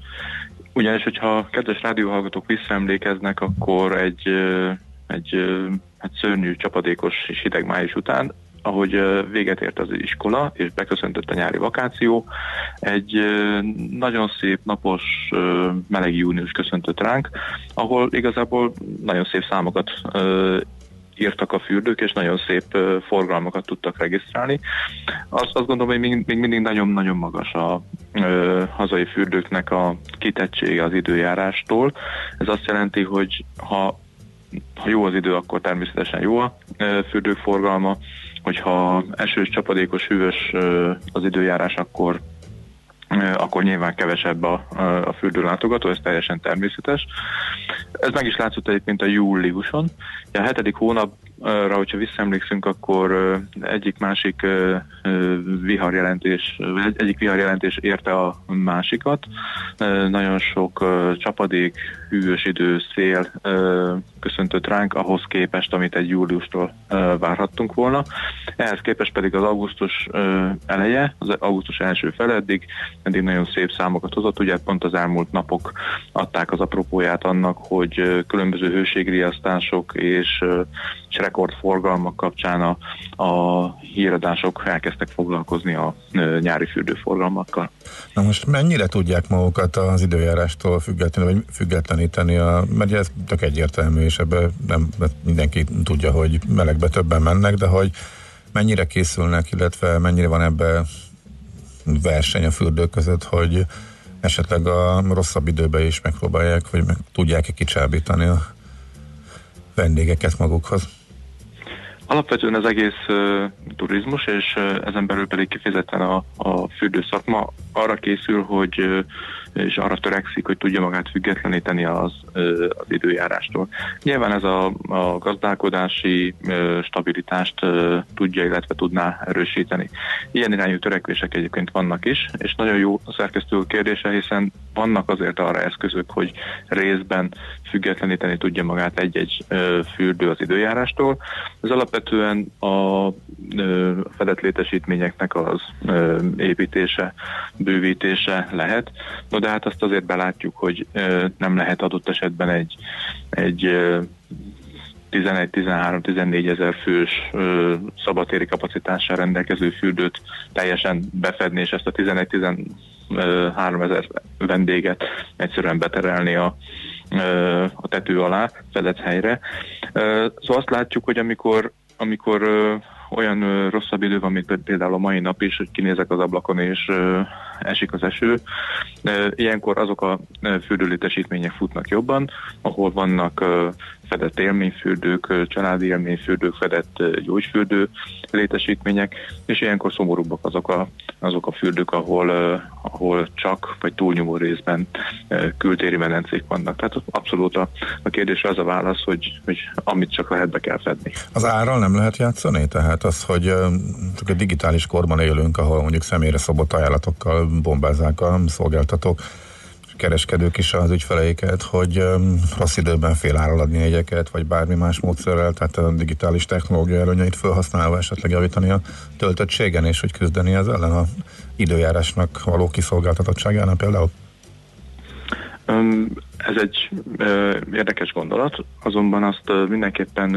Ugyanis, hogyha kedves rádióhallgatók visszaemlékeznek, akkor egy, ö, egy ö, hát szörnyű, csapadékos és hideg május után, ahogy véget ért az iskola, és beköszöntött a nyári vakáció, egy nagyon szép, napos, meleg június köszöntött ránk, ahol igazából nagyon szép számokat írtak a fürdők, és nagyon szép forgalmakat tudtak regisztrálni. Azt, azt gondolom, hogy még, mindig nagyon-nagyon magas a hazai fürdőknek a kitettsége az időjárástól. Ez azt jelenti, hogy ha ha jó az idő, akkor természetesen jó a fürdők forgalma, hogyha esős, csapadékos, hűvös az időjárás, akkor akkor nyilván kevesebb a, a fürdőlátogató, ez teljesen természetes. Ez meg is látszott egyébként a júliuson. A hetedik hónapra, hogyha visszaemlékszünk, akkor egyik-másik viharjelentés, egyik viharjelentés érte a másikat. Nagyon sok csapadék, hűvös idő, szél köszöntött ránk ahhoz képest, amit egy júliustól várhattunk volna. Ehhez képest pedig az augusztus eleje, az augusztus első fele eddig, eddig nagyon szép számokat hozott. Ugye pont az elmúlt napok adták az apropóját annak, hogy különböző hőségriasztások és, és rekordforgalmak kapcsán a, a híradások elkezdtek foglalkozni a nyári fürdőforgalmakkal. Na most mennyire tudják magukat az időjárástól függetlenül, vagy függetleníteni, a, mert ez tök egyértelmű, és ebben nem mindenki tudja, hogy melegbe többen mennek, de hogy mennyire készülnek, illetve mennyire van ebbe verseny a fürdők között, hogy esetleg a rosszabb időben is megpróbálják, vagy meg tudják-e kicsábítani a vendégeket magukhoz. Alapvetően az egész turizmus, és ezen belül pedig kifejezetten a, a fürdőszakma arra készül, hogy és arra törekszik, hogy tudja magát függetleníteni az, az időjárástól. Nyilván ez a, a gazdálkodási stabilitást tudja, illetve tudná erősíteni. Ilyen irányú törekvések egyébként vannak is, és nagyon jó a szerkesztő kérdése, hiszen vannak azért arra eszközök, hogy részben függetleníteni tudja magát egy-egy fürdő az időjárástól. Ez alapvetően a fedett létesítményeknek az építése, bővítése lehet. No de hát azt azért belátjuk, hogy nem lehet adott esetben egy, egy ö, 11-13-14 ezer fős ö, szabadtéri kapacitással rendelkező fürdőt teljesen befedni, és ezt a 11-13 ezer vendéget egyszerűen beterelni a, a tető alá, fedett helyre. Szóval azt látjuk, hogy amikor amikor olyan ö, rosszabb idő van, mint például a mai nap is, hogy kinézek az ablakon és ö, esik az eső, ö, ilyenkor azok a fürdőlétesítmények futnak jobban, ahol vannak fedett élményfürdők, családi élményfürdők, fedett gyógyfürdő létesítmények, és ilyenkor szomorúbbak azok a, azok a fürdők, ahol, ahol csak vagy túlnyomó részben kültéri medencék vannak. Tehát abszolút a, a kérdésre az a válasz, hogy, hogy amit csak lehet be kell fedni. Az árral nem lehet játszani? Tehát az, hogy csak egy digitális korban élünk, ahol mondjuk személyre szabott ajánlatokkal bombázzák a szolgáltatók, kereskedők is az ügyfeleiket, hogy rossz időben fél áral adni vagy bármi más módszerrel, tehát a digitális technológia előnyeit felhasználva esetleg javítani a töltöttségen, és hogy küzdeni az ellen a időjárásnak való kiszolgáltatottságánál például? Ez egy érdekes gondolat, azonban azt mindenképpen,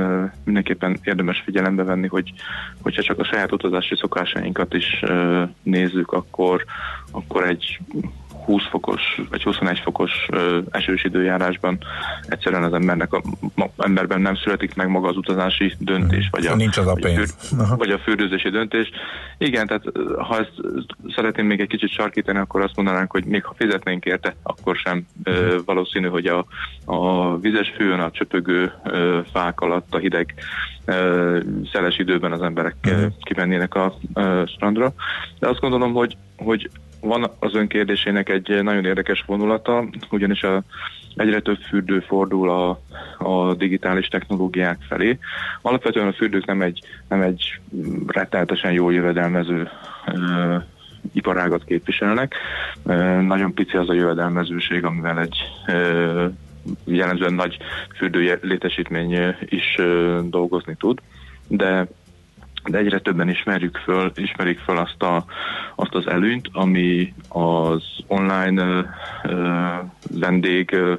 mindenképpen érdemes figyelembe venni, hogy hogyha csak a saját utazási szokásainkat is nézzük, akkor, akkor egy 20 fokos vagy 21 fokos esős időjárásban egyszerűen az embernek a, emberben nem születik meg maga az utazási döntés, vagy a, nincs az a vagy a pénz. fürd- vagy a fürdőzési döntés. Igen, tehát ha ezt szeretném még egy kicsit sarkítani, akkor azt mondanánk, hogy még ha fizetnénk érte, akkor sem ö, valószínű, hogy a, a vizes fűn, a csöpögő ö, fák alatt a hideg ö, szeles időben az emberek ö, kimennének a ö, strandra. De azt gondolom, hogy, hogy van az önkérdésének egy nagyon érdekes vonulata, ugyanis a, egyre több fürdő fordul a, a digitális technológiák felé. Alapvetően a fürdők nem egy, nem egy retteltesen jól jövedelmező ö, iparágat képviselnek. Ö, nagyon pici az a jövedelmezőség, amivel egy ö, jellemzően nagy fürdő létesítmény is ö, dolgozni tud, de de egyre többen ismerjük föl, ismerik föl azt, a, azt az előnyt, ami az online ö, ö,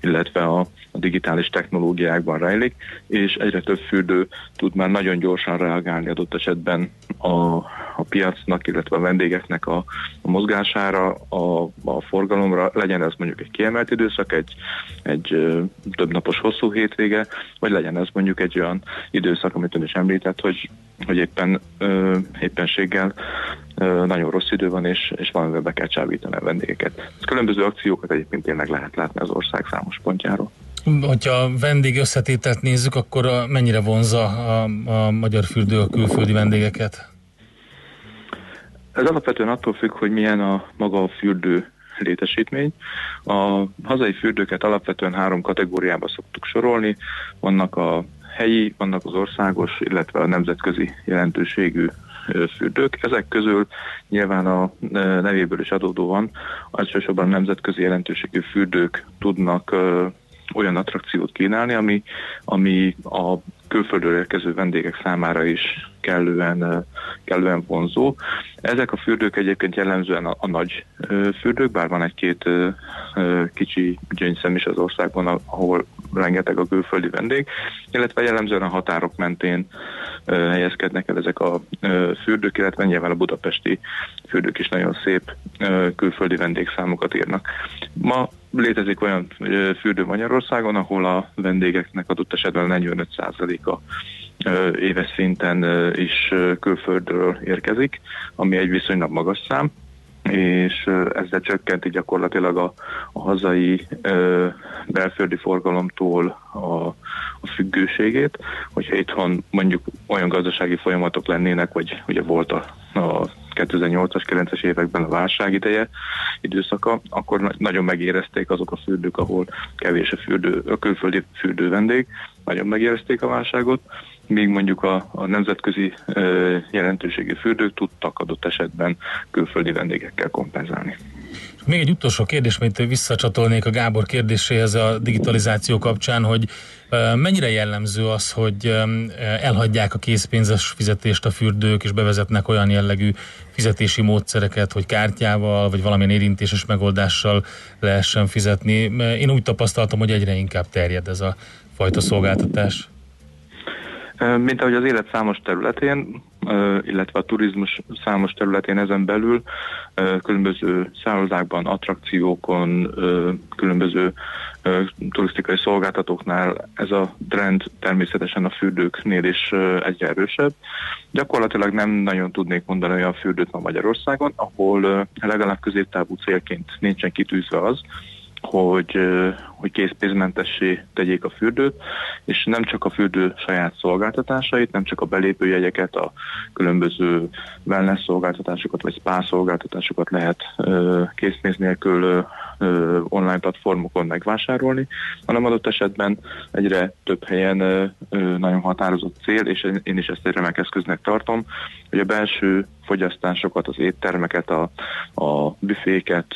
illetve a, a digitális technológiákban rejlik, és egyre több fürdő tud már nagyon gyorsan reagálni adott esetben a, a piacnak, illetve a vendégeknek a, a mozgására, a, a forgalomra, legyen ez mondjuk egy kiemelt időszak, egy, egy ö, több napos hosszú hétvége, vagy legyen ez mondjuk egy olyan időszak, amit ön is említett, hogy, hogy éppen ö, éppenséggel ö, nagyon rossz idő van, és, és valamivel be kell csábítani a vendégeket. Különböző akciókat egyébként tényleg lehet látni az ország számos pontjáról. Hogyha a vendég összetételt nézzük, akkor mennyire vonza a, a magyar fürdő a külföldi vendégeket? Ez alapvetően attól függ, hogy milyen a maga a fürdő létesítmény. A hazai fürdőket alapvetően három kategóriába szoktuk sorolni. Vannak a helyi, vannak az országos, illetve a nemzetközi jelentőségű fürdők. Ezek közül nyilván a nevéből is adódóan elsősorban nemzetközi jelentőségű fürdők tudnak olyan attrakciót kínálni, ami, ami a külföldről érkező vendégek számára is kellően, kellően vonzó. Ezek a fürdők egyébként jellemzően a, a nagy fürdők, bár van egy-két kicsi gyöngyszem is az országban, ahol rengeteg a külföldi vendég, illetve jellemzően a határok mentén helyezkednek el ezek a fürdők, illetve nyilván a budapesti fürdők is nagyon szép külföldi vendégszámokat írnak. Ma létezik olyan fürdő Magyarországon, ahol a vendégeknek adott esetben 45%-a ö, éves szinten is külföldről érkezik, ami egy viszonylag magas szám és ezzel csökkenti gyakorlatilag a, a hazai ö, belföldi forgalomtól a, a függőségét, hogyha itthon mondjuk olyan gazdasági folyamatok lennének, vagy ugye volt a, a 2008-as, 9-es években a válság ideje, időszaka, akkor na- nagyon megérezték azok a fürdők, ahol kevés a, fürdő, a külföldi fürdő vendég, nagyon megérezték a válságot, míg mondjuk a, a nemzetközi ö, jelentőségi fürdők tudtak adott esetben külföldi vendégekkel kompenzálni. Még egy utolsó kérdés, amit visszacsatolnék a Gábor kérdéséhez a digitalizáció kapcsán, hogy mennyire jellemző az, hogy elhagyják a készpénzes fizetést a fürdők, és bevezetnek olyan jellegű fizetési módszereket, hogy kártyával, vagy valamilyen érintéses megoldással lehessen fizetni. Én úgy tapasztaltam, hogy egyre inkább terjed ez a fajta szolgáltatás. Mint ahogy az élet számos területén, illetve a turizmus számos területén ezen belül, különböző szállodákban, attrakciókon, különböző turisztikai szolgáltatóknál ez a trend természetesen a fürdőknél is egyre erősebb. Gyakorlatilag nem nagyon tudnék mondani olyan fürdőt ma Magyarországon, ahol legalább középtávú célként nincsen kitűzve az, hogy, hogy készpénzmentessé tegyék a fürdőt, és nem csak a fürdő saját szolgáltatásait, nem csak a belépőjegyeket, a különböző wellness szolgáltatásokat vagy spa szolgáltatásokat lehet készpénz nélkül online platformokon megvásárolni, hanem adott esetben egyre több helyen ö, nagyon határozott cél, és én is ezt egy remek eszköznek tartom, hogy a belső fogyasztásokat, az éttermeket, a, a büféket,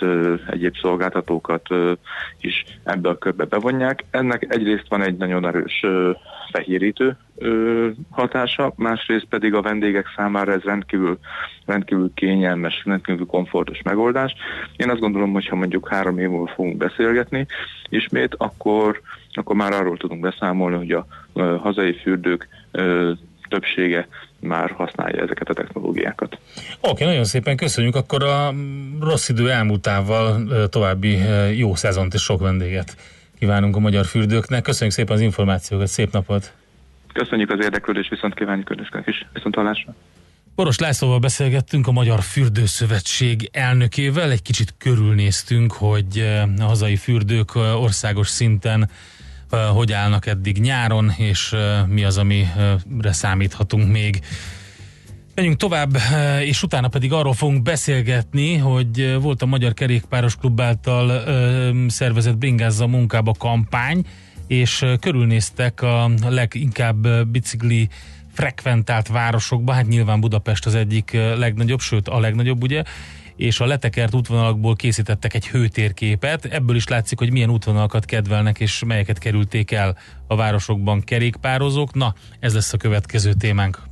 egyéb szolgáltatókat is ebbe a körbe bevonják. Ennek egyrészt van egy nagyon erős ö, fehérítő ö, hatása, másrészt pedig a vendégek számára ez rendkívül, rendkívül kényelmes, rendkívül komfortos megoldás. Én azt gondolom, hogy ha mondjuk három év múlva fogunk beszélgetni ismét, akkor, akkor már arról tudunk beszámolni, hogy a ö, hazai fürdők ö, többsége már használja ezeket a technológiákat. Oké, nagyon szépen köszönjük, akkor a rossz idő elmúltával további jó szezont és sok vendéget kívánunk a magyar fürdőknek. Köszönjük szépen az információkat, szép napot! Köszönjük az érdeklődést, viszont kívánjuk önöknek is. Viszont hallásra. Boros Lászlóval beszélgettünk a Magyar Fürdőszövetség elnökével, egy kicsit körülnéztünk, hogy eh, a hazai fürdők eh, országos szinten eh, hogy állnak eddig nyáron, és mi az, amire számíthatunk még. Menjünk tovább, és utána pedig arról fogunk beszélgetni, hogy volt a Magyar Kerékpáros Klub által szervezett Bringázza munkába kampány, és körülnéztek a leginkább bicikli frekventált városokba, hát nyilván Budapest az egyik legnagyobb, sőt a legnagyobb, ugye, és a letekert útvonalakból készítettek egy hőtérképet. Ebből is látszik, hogy milyen útvonalakat kedvelnek, és melyeket kerülték el a városokban kerékpározók. Na, ez lesz a következő témánk.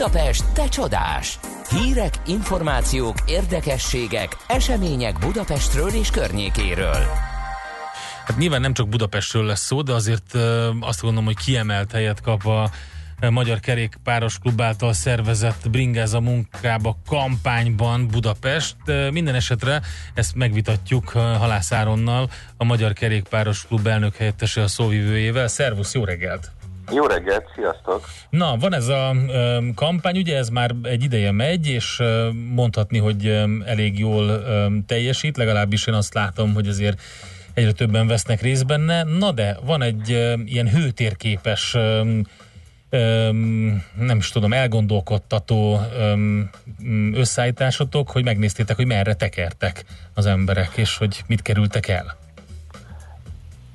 Budapest, te csodás! Hírek, információk, érdekességek, események Budapestről és környékéről. Hát nyilván nem csak Budapestről lesz szó, de azért azt gondolom, hogy kiemelt helyet kap a Magyar Kerékpáros Klub által szervezett Bringáza munkába kampányban Budapest. Minden esetre ezt megvitatjuk Halász Áronnal, a Magyar Kerékpáros Klub elnök helyettese a szóvivőjével. Szervusz, jó reggelt! Jó reggelt, sziasztok! Na, van ez a ö, kampány, ugye ez már egy ideje megy, és ö, mondhatni, hogy ö, elég jól ö, teljesít, legalábbis én azt látom, hogy azért egyre többen vesznek részt benne. Na de, van egy ö, ilyen hőtérképes, ö, ö, nem is tudom, elgondolkodtató ö, összeállításotok, hogy megnéztétek, hogy merre tekertek az emberek, és hogy mit kerültek el.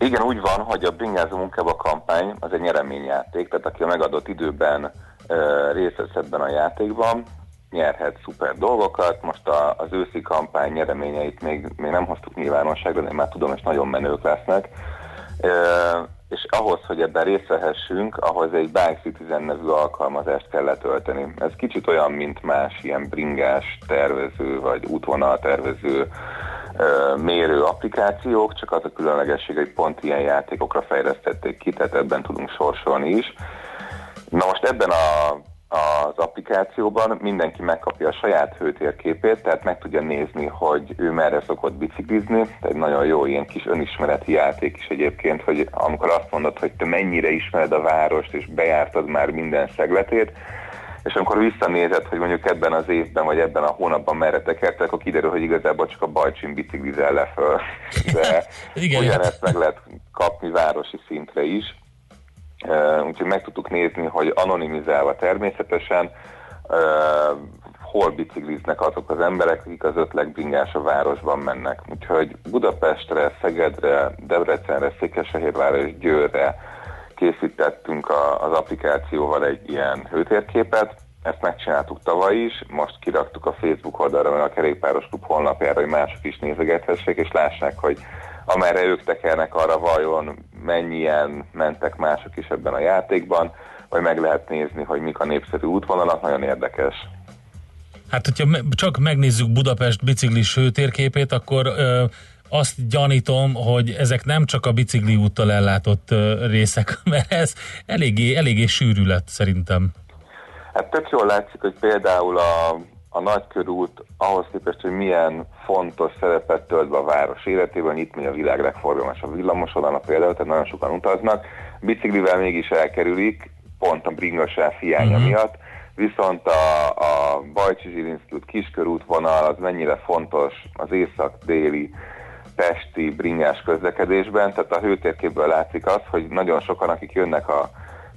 Igen, úgy van, hogy a Bringázó munkába kampány az egy nyereményjáték, tehát aki a megadott időben ö, részt vesz ebben a játékban, nyerhet szuper dolgokat. Most a, az őszi kampány nyereményeit még, még nem hoztuk nyilvánosságra, de én már tudom, és nagyon menők lesznek. Ö, és ahhoz, hogy ebben részt vehessünk, ahhoz egy Bike Citizen nevű alkalmazást kell letölteni. Ez kicsit olyan, mint más ilyen bringás tervező, vagy útvonal tervező mérő applikációk, csak az a különlegesség, hogy pont ilyen játékokra fejlesztették ki, tehát ebben tudunk sorsolni is. Na most ebben a, az applikációban mindenki megkapja a saját hőtérképét, tehát meg tudja nézni, hogy ő merre szokott biciklizni. Tehát nagyon jó ilyen kis önismereti játék is egyébként, hogy amikor azt mondod, hogy te mennyire ismered a várost, és bejártad már minden szegletét, és amikor visszanézed, hogy mondjuk ebben az évben, vagy ebben a hónapban merre tekertek, akkor kiderül, hogy igazából csak a bajcsin biciklizel le föl. De Igen. ugyanezt meg lehet kapni városi szintre is. Úgyhogy meg tudtuk nézni, hogy anonimizálva természetesen hol bicikliznek azok az emberek, akik az öt legbringás a városban mennek. Úgyhogy Budapestre, Szegedre, Debrecenre, Székesfehérvárra és Győrre készítettünk a, az applikációval egy ilyen hőtérképet. Ezt megcsináltuk tavaly is, most kiraktuk a Facebook oldalra, meg a Kerékpáros Klub honlapjára, hogy mások is nézegethessék, és lássák, hogy amerre ők tekernek, arra vajon mennyien mentek mások is ebben a játékban, vagy meg lehet nézni, hogy mik a népszerű útvonalak, nagyon érdekes. Hát, hogyha csak megnézzük Budapest biciklis hőtérképét, akkor ö, azt gyanítom, hogy ezek nem csak a bicikli úttal ellátott részek, mert ez eléggé, eléggé sűrű lett szerintem. Hát tök jól látszik, hogy például a, a nagykörút ahhoz képest, hogy milyen fontos szerepet tölt be a város életében, itt megy a világ legforgalmasabb villamosodalma például, tehát nagyon sokan utaznak, biciklivel mégis elkerülik, pont a bringasáv hiánya Mhm. miatt, viszont a, a Bajcsi Zsilinszki út kiskörútvonal az mennyire fontos az észak-déli pesti bringás közlekedésben, tehát a hőtérképből látszik az, hogy nagyon sokan, akik jönnek a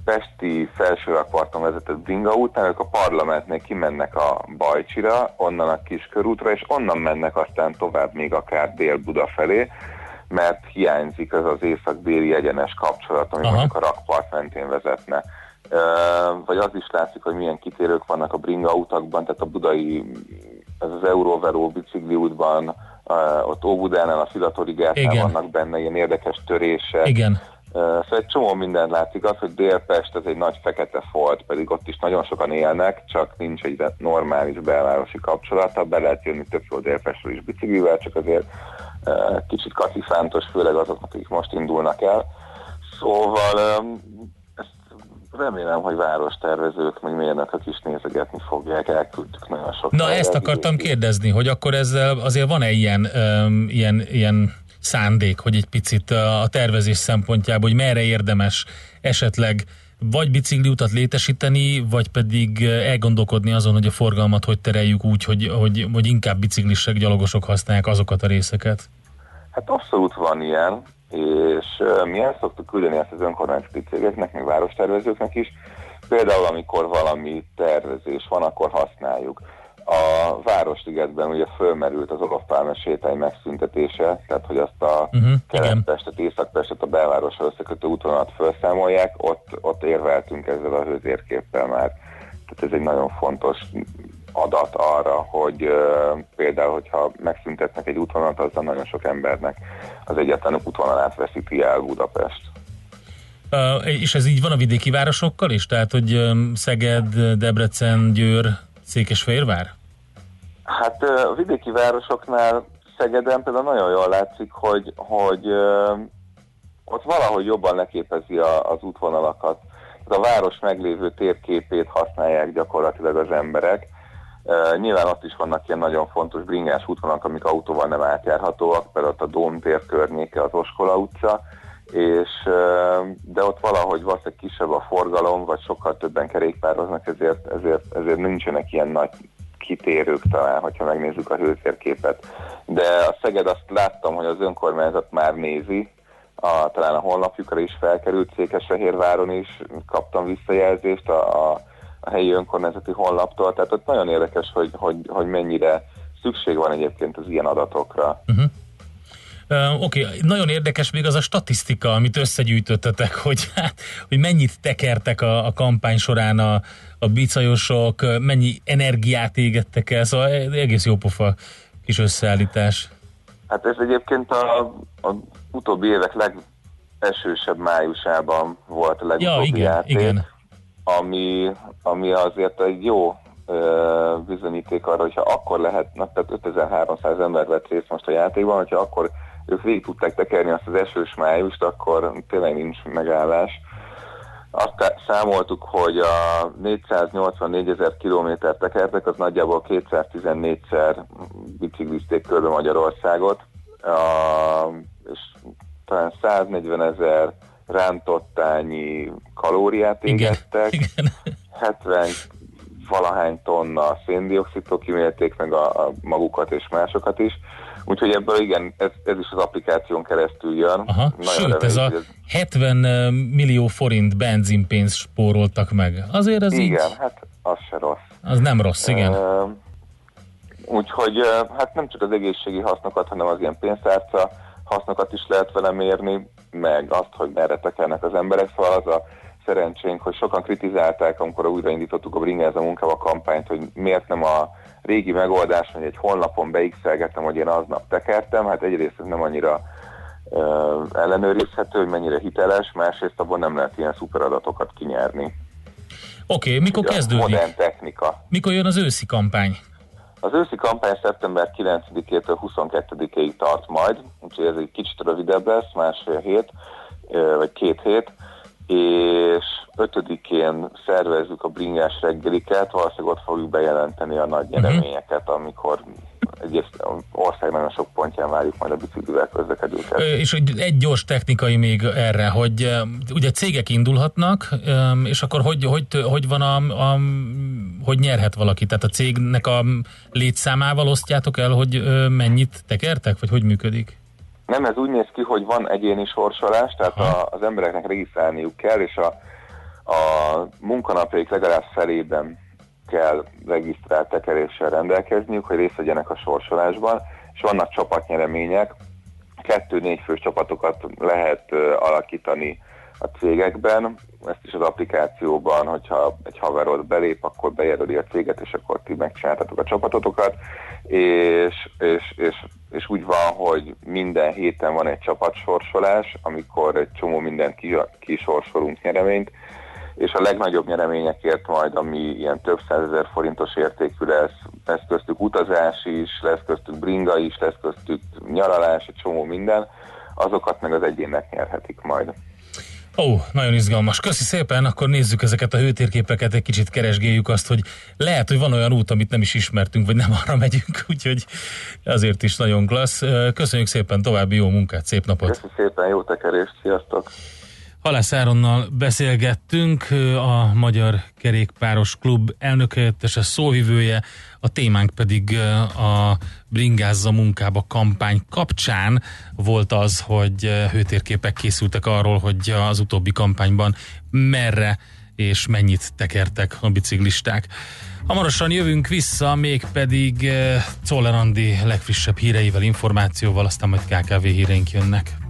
Pesti felsőrakparton vezetett bringa után, ők a parlamentnél kimennek a Bajcsira, onnan a kiskörútra, és onnan mennek aztán tovább még akár Dél-Buda felé, mert hiányzik az az észak-déli egyenes kapcsolat, ami Aha. mondjuk a rakpart mentén vezetne. Vagy az is látszik, hogy milyen kitérők vannak a bringa utakban, tehát a budai, ez az Euróveró bicikli útban, ott Óbudánál, a Filatori gátnál Igen. vannak benne ilyen érdekes törések. Igen. Szóval egy csomó minden látszik. Az, hogy Délpest ez egy nagy fekete folt, pedig ott is nagyon sokan élnek, csak nincs egy normális belvárosi kapcsolata. Be lehet jönni jó Délpestről is biciklivel, csak azért kicsit kacifántos, főleg azoknak, akik most indulnak el. Szóval remélem, hogy várostervezők, meg mérnökök is nézegetni fogják, elküldtük nagyon sok Na ezt akartam kérdezni, hogy akkor ezzel azért van-e ilyen, öm, ilyen, ilyen szándék, hogy egy picit a tervezés szempontjából, hogy merre érdemes esetleg vagy bicikliutat létesíteni, vagy pedig elgondolkodni azon, hogy a forgalmat hogy tereljük úgy, hogy, hogy, hogy inkább biciklisek, gyalogosok használják azokat a részeket? Hát abszolút van ilyen, és mi el szoktuk küldeni ezt az önkormányzati cégeknek, meg várostervezőknek is. Például, amikor valami tervezés van, akkor használjuk. A Városligetben ugye fölmerült az Olafpálme sétány megszüntetése, tehát hogy azt a Uh-huh, Kelet-Pestet, Észak-Pestet a belvárossal összekötő útvonalat felszámolják, ott, ott érveltünk ezzel a hőzérképpel már. Tehát ez egy nagyon fontos adat arra, hogy uh, például, hogyha megszüntetnek egy útvonalat, azzal nagyon sok embernek az egyetlen útvonalát veszíti el Budapest. Uh, és ez így van a vidéki városokkal is? Tehát, hogy um, Szeged, Debrecen, Győr, Székesfehérvár? Hát a vidéki városoknál Szegeden például nagyon jól látszik, hogy, hogy ott valahogy jobban leképezi a, az útvonalakat. Tehát a város meglévő térképét használják gyakorlatilag az emberek. Ö, Nyilván ott is vannak ilyen nagyon fontos bringás útvonalak, amik autóval nem átjárhatóak, például ott a Dómtér környéke, az Oskola utca, és, de ott valahogy valószínűleg kisebb a forgalom, vagy sokkal többen kerékpároznak, ezért, ezért, ezért nincsenek ilyen nagy kitérők talán, hogyha megnézzük a hőtérképet. De a Szeged azt láttam, hogy az önkormányzat már nézi, a, talán a honlapjukra is felkerült, Székesfehérváron is kaptam visszajelzést a, a, a helyi önkormányzati honlaptól, tehát ott nagyon érdekes, hogy, hogy, hogy mennyire szükség van egyébként az ilyen adatokra. Uh, Oké, okay. nagyon érdekes még az a statisztika, amit összegyűjtöttetek, hogy, hát, hogy mennyit tekertek a, a kampány során a, a bicajosok, mennyi energiát égettek el, szóval egész jó pofa kis összeállítás. Hát ez egyébként a, a utóbbi évek legesősebb májusában volt a legutóbbi Ja, igen, játék, igen. Ami, ami azért egy jó ö, bizonyíték arra, hogyha akkor lehet, na, tehát 5300 ember vett részt most a játékban, hogyha akkor ők végig tudták tekerni azt az esős májust, akkor tényleg nincs megállás. Azt számoltuk, hogy a 484 ezer kilométer tekertek, az nagyjából 214-szer biciklizték körbe Magyarországot, a, és talán 140 ezer rántottányi kalóriát égettek, 70 valahány tonna széndiokszidtól kimélték meg a, a magukat és másokat is. Úgyhogy ebből igen, ez, ez is az applikáción keresztül jön. Aha. Sőt, ez a hogy 70 millió forint benzinpénzt spóroltak meg. Azért ez így, Igen, hát az se rossz. az nem rossz, igen. Ö, Úgyhogy ö, hát nem csak az egészségi hasznokat, hanem az ilyen pénztárca hasznokat is lehet vele mérni, meg azt, hogy merre tekernek az emberek. Szóval az a szerencsénk, hogy sokan kritizálták, amikor újraindítottuk a Bringáz a munkába kampányt, hogy miért nem a régi megoldás, hogy egy honlapon beixelgettem, hogy én aznap tekertem, hát egyrészt ez nem annyira ö, ellenőrizhető, hogy mennyire hiteles, másrészt abban nem lehet ilyen szuperadatokat kinyerni. Oké, okay, mikor Ugye kezdődik? Modern technika. Mikor jön az őszi kampány? Az őszi kampány szeptember 9-től 22-ig tart majd, úgyhogy ez egy kicsit rövidebb lesz, másfél hét, vagy két hét, és 5-én szervezzük a bringás reggeliket, valószínűleg ott fogjuk bejelenteni a nagy nyereményeket, amikor egész ország nagyon sok pontján várjuk majd a biciklivel közlekedőket. És egy, gyors technikai még erre, hogy ugye cégek indulhatnak, és akkor hogy, hogy, hogy van a, a hogy nyerhet valaki? Tehát a cégnek a létszámával osztjátok el, hogy mennyit tekertek, vagy hogy működik? Nem, ez úgy néz ki, hogy van egyéni sorsolás, tehát a, az embereknek regisztrálniuk kell, és a, a munkanapjaik legalább felében kell regisztrált tekeréssel rendelkezniük, hogy részt vegyenek a sorsolásban, és vannak csapatnyeremények, kettő-négy fős csapatokat lehet ö, alakítani a cégekben, ezt is az applikációban, hogyha egy haverod belép, akkor bejelöli a céget, és akkor ti megcsináltatok a csapatotokat, és, és, és, és úgy van, hogy minden héten van egy csapatsorsolás, amikor egy csomó mindent ki- kisorsolunk nyereményt, és a legnagyobb nyereményekért majd, ami ilyen több százezer forintos értékű lesz, lesz köztük utazás is, lesz köztük bringa is, lesz köztük nyaralás, egy csomó minden, azokat meg az egyének nyerhetik majd. Ó, nagyon izgalmas. Köszi szépen, akkor nézzük ezeket a hőtérképeket, egy kicsit keresgéljük azt, hogy lehet, hogy van olyan út, amit nem is ismertünk, vagy nem arra megyünk, úgyhogy azért is nagyon klassz. Köszönjük szépen, további jó munkát, szép napot! Köszönöm szépen, jó tekerést, sziasztok! Halász Áronnal beszélgettünk, a Magyar Kerékpáros Klub elnökhelyettese szóvivője, a témánk pedig a Bringázza munkába kampány kapcsán volt az, hogy hőtérképek készültek arról, hogy az utóbbi kampányban merre és mennyit tekertek a biciklisták. Hamarosan jövünk vissza, mégpedig Czoller Andi legfrissebb híreivel, információval, aztán majd KKV híreink jönnek.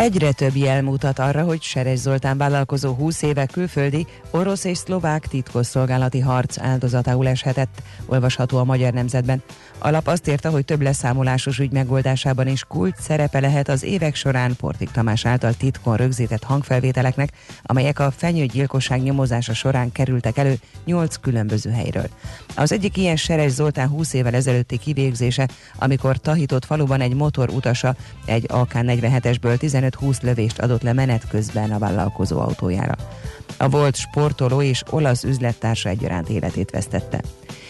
Egyre több jel mutat arra, hogy Seres Zoltán vállalkozó 20 éve külföldi, orosz és szlovák titkosszolgálati harc áldozatául eshetett, olvasható a Magyar Nemzetben. A lap azt írta, hogy több leszámolásos ügy megoldásában is kult szerepe lehet az évek során Portik Tamás által titkon rögzített hangfelvételeknek, amelyek a fenyőgyilkosság nyomozása során kerültek elő 8 különböző helyről. Az egyik ilyen Seres Zoltán 20 évvel ezelőtti kivégzése, amikor Tahitott faluban egy motor utasa egy AK-47-esből 15-20 lövést adott le menet közben a vállalkozó autójára. A volt sportoló és olasz üzlettársa egyaránt életét vesztette.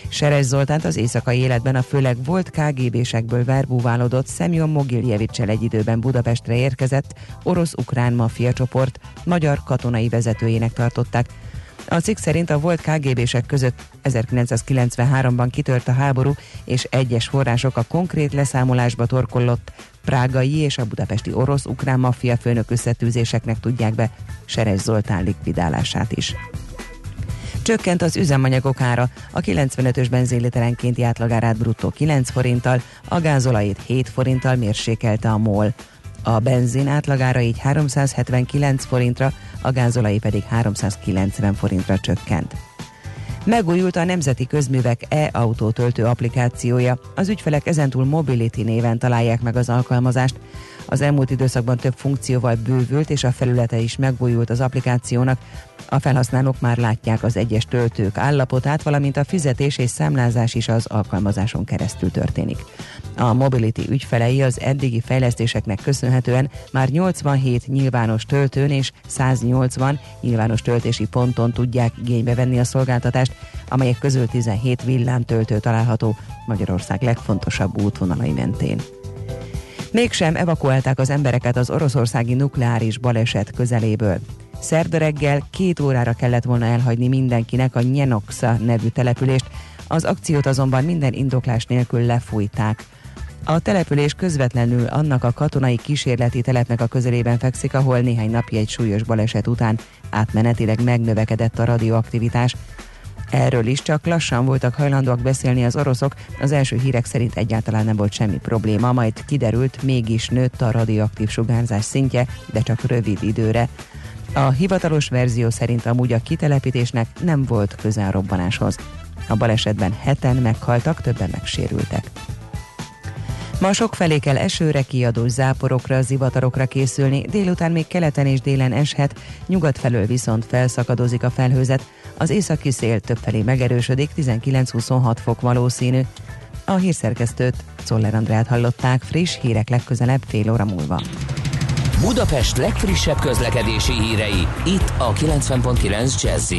Seres Zoltánt az éjszakai életben a főleg volt KGB-sekből verbúválódott Szemjon Mogiljevicsel egy időben Budapestre érkezett orosz-ukrán maffia csoport magyar katonai vezetőjének tartották. A cikk szerint a volt KGB-sek között 1993-ban kitört a háború, és egyes források a konkrét leszámolásba torkollott prágai és a budapesti orosz-ukrán maffia főnök összetűzéseknek tudják be Seres Zoltán likvidálását is. Csökkent az üzemanyagok ára, a 95-ös benzinliterenkénti átlagárát bruttó 9 forinttal, a gázolajét 7 forinttal mérsékelte a MOL. A benzin átlagára így 379 forintra, a gázolai pedig 390 forintra csökkent. Megújult a Nemzeti Közművek e-autótöltő applikációja. Az ügyfelek ezentúl Mobility néven találják meg az alkalmazást. Az elmúlt időszakban több funkcióval bővült, és a felülete is megújult az applikációnak. A felhasználók már látják az egyes töltők állapotát, valamint a fizetés és számlázás is az alkalmazáson keresztül történik. A Mobility ügyfelei az eddigi fejlesztéseknek köszönhetően már 87 nyilvános töltőn és 180 nyilvános töltési ponton tudják igénybe venni a szolgáltatást, amelyek közül 17 villámtöltő található Magyarország legfontosabb útvonalai mentén. Mégsem evakuálták az embereket az oroszországi nukleáris baleset közeléből. Szerda reggel két órára kellett volna elhagyni mindenkinek a Nyenoxa nevű települést, az akciót azonban minden indoklás nélkül lefújták. A település közvetlenül annak a katonai kísérleti telepnek a közelében fekszik, ahol néhány napja egy súlyos baleset után átmenetileg megnövekedett a radioaktivitás. Erről is csak lassan voltak hajlandóak beszélni az oroszok, az első hírek szerint egyáltalán nem volt semmi probléma, majd kiderült, mégis nőtt a radioaktív sugárzás szintje, de csak rövid időre. A hivatalos verzió szerint amúgy a kitelepítésnek nem volt köze a robbanáshoz. A balesetben heten meghaltak, többen megsérültek. Ma sok felé kell esőre, kiadó záporokra, zivatarokra készülni, délután még keleten és délen eshet, nyugat felől viszont felszakadozik a felhőzet, az északi szél többfelé megerősödik, 19-26 fok valószínű. A hírszerkesztőt, Czoller Andrát hallották, friss hírek legközelebb fél óra múlva. Budapest legfrissebb közlekedési hírei, itt a 90.9 jazz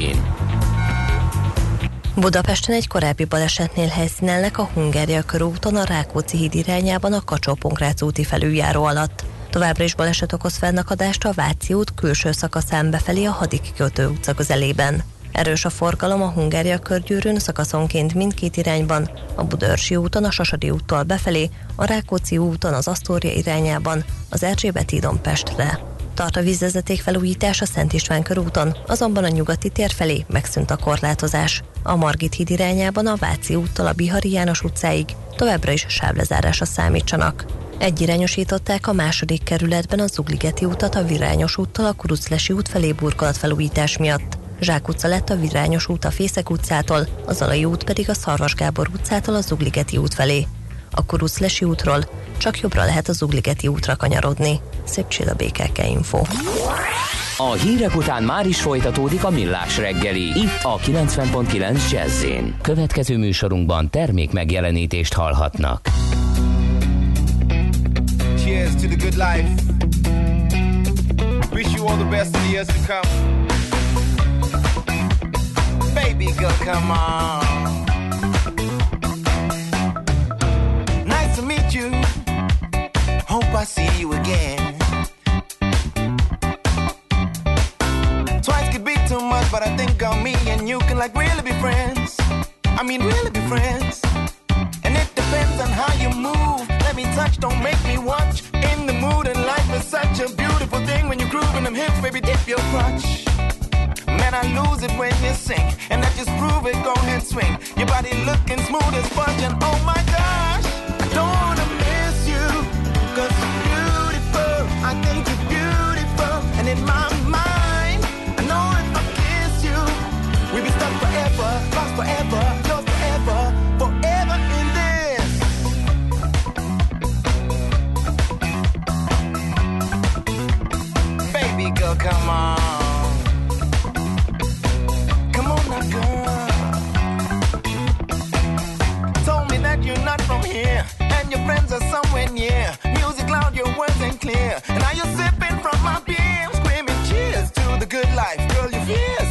Budapesten egy korábbi balesetnél helyszínelnek a Hungária körúton a Rákóczi híd irányában a kacsó úti felüljáró alatt. Továbbra is baleset okoz fennakadást a Váci út külső szakaszán befelé a Hadik kötő utca közelében. Erős a forgalom a Hungária körgyűrűn szakaszonként mindkét irányban, a Budörsi úton a Sasadi úttól befelé, a Rákóczi úton az Asztória irányában, az Erzsébet hídon Pestre. Tart a vízvezeték felújítás a Szent István körúton, azonban a nyugati tér felé megszűnt a korlátozás. A Margit híd irányában a Váci úttól a Bihari János utcáig továbbra is sávlezárásra számítsanak. Egyirányosították a második kerületben a Zugligeti utat a Virányos úttól a Kuruclesi út felé burkolatfelújítás miatt. Zsák utca lett a Virányos út a Fészek utcától, a Zalai út pedig a Szarvas Gábor utcától a Zugligeti út felé. A Kuruclesi útról csak jobbra lehet a Zugligeti útra kanyarodni. Szép Csilla BKK Info. A hírek után már is folytatódik a millás reggeli. Itt a 90.9 jazz Következő műsorunkban termék megjelenítést hallhatnak. Cheers to the good life. Wish you all the best in the years to come. Baby girl, come on. I see you again. Twice could be too much, but I think on me and you can like really be friends. I mean, really be friends. And it depends on how you move. Let me touch, don't make me watch. In the mood, and life is such a beautiful thing when you groove in them hips, baby, dip your crotch. Man, I lose it when you sing, and that just prove it. Go ahead, swing. Your body looking smooth as sponge, and oh my in my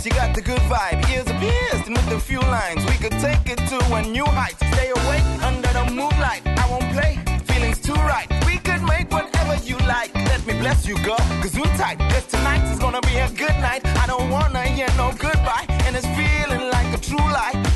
you got the good vibe. Ears are pierced, and with a few lines, we could take it to a new height. Stay awake under the moonlight. I won't play, feelings too right. We could make whatever you like. Let me bless you, girl, cause we tight. Cause tonight is gonna be a good night. I don't wanna hear no goodbye, and it's feeling like a true lie.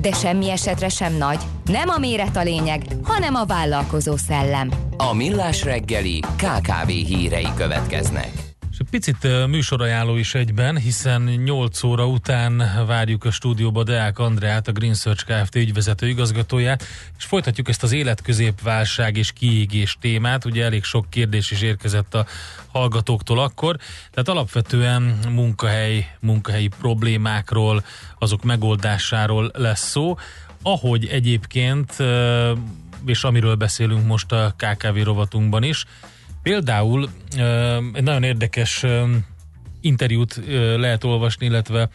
De semmi esetre sem nagy. Nem a méret a lényeg, hanem a vállalkozó szellem. A millás reggeli KKV hírei következnek. Egy picit műsorajánló is egyben, hiszen 8 óra után várjuk a stúdióba Deák Andreát, a Green Search Kft. ügyvezető igazgatóját, és folytatjuk ezt az életközépválság és kiégés témát. Ugye elég sok kérdés is érkezett a hallgatóktól akkor, tehát alapvetően munkahely, munkahelyi problémákról, azok megoldásáról lesz szó, ahogy egyébként, és amiről beszélünk most a KKV rovatunkban is, Például egy nagyon érdekes interjút lehet olvasni, illetve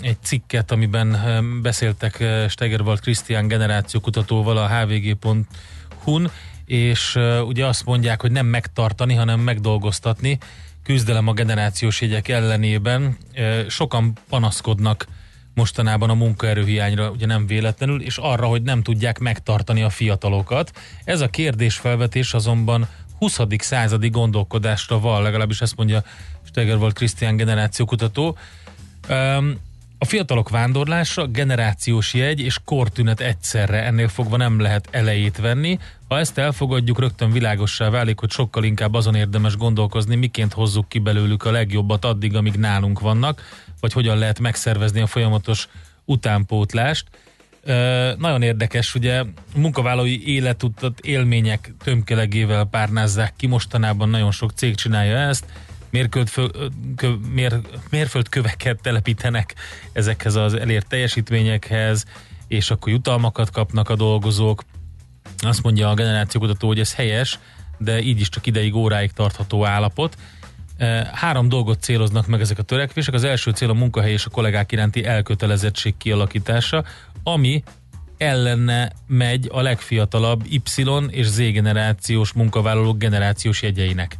egy cikket, amiben beszéltek Stegerwald Krisztián generációkutatóval a hvg.hu-n, és ugye azt mondják, hogy nem megtartani, hanem megdolgoztatni, küzdelem a generációs jegyek ellenében. Sokan panaszkodnak mostanában a munkaerőhiányra, ugye nem véletlenül, és arra, hogy nem tudják megtartani a fiatalokat. Ez a kérdésfelvetés azonban 20. századi gondolkodásra van, legalábbis ezt mondja Steger volt Krisztián generációkutató. A fiatalok vándorlása generációs jegy és kortünet egyszerre, ennél fogva nem lehet elejét venni. Ha ezt elfogadjuk, rögtön világossá válik, hogy sokkal inkább azon érdemes gondolkozni, miként hozzuk ki belőlük a legjobbat addig, amíg nálunk vannak, vagy hogyan lehet megszervezni a folyamatos utánpótlást. Nagyon érdekes, ugye munkavállalói életutat élmények tömkelegével párnázzák ki, mostanában nagyon sok cég csinálja ezt, mérföld, kö, mér, mérföldköveket telepítenek ezekhez az elért teljesítményekhez, és akkor jutalmakat kapnak a dolgozók. Azt mondja a generációkutató, hogy ez helyes, de így is csak ideig, óráig tartható állapot. Három dolgot céloznak meg ezek a törekvések. Az első cél a munkahely és a kollégák iránti elkötelezettség kialakítása, ami ellene megy a legfiatalabb Y és Z generációs munkavállalók generációs jegyeinek.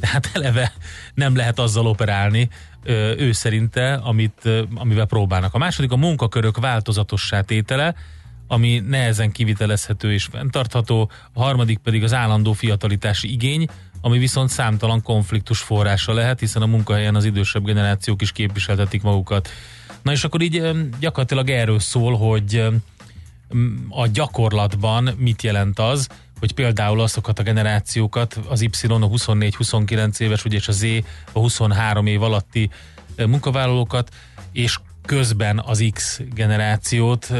Tehát eleve nem lehet azzal operálni, ő szerinte, amit, amivel próbálnak. A második a munkakörök változatossá tétele, ami nehezen kivitelezhető és fenntartható, a harmadik pedig az állandó fiatalitási igény, ami viszont számtalan konfliktus forrása lehet, hiszen a munkahelyen az idősebb generációk is képviseltetik magukat. Na és akkor így gyakorlatilag erről szól, hogy a gyakorlatban mit jelent az, hogy például azokat a generációkat, az Y a 24-29 éves, ugye és a Z a 23 év alatti munkavállalókat, és közben az X generációt,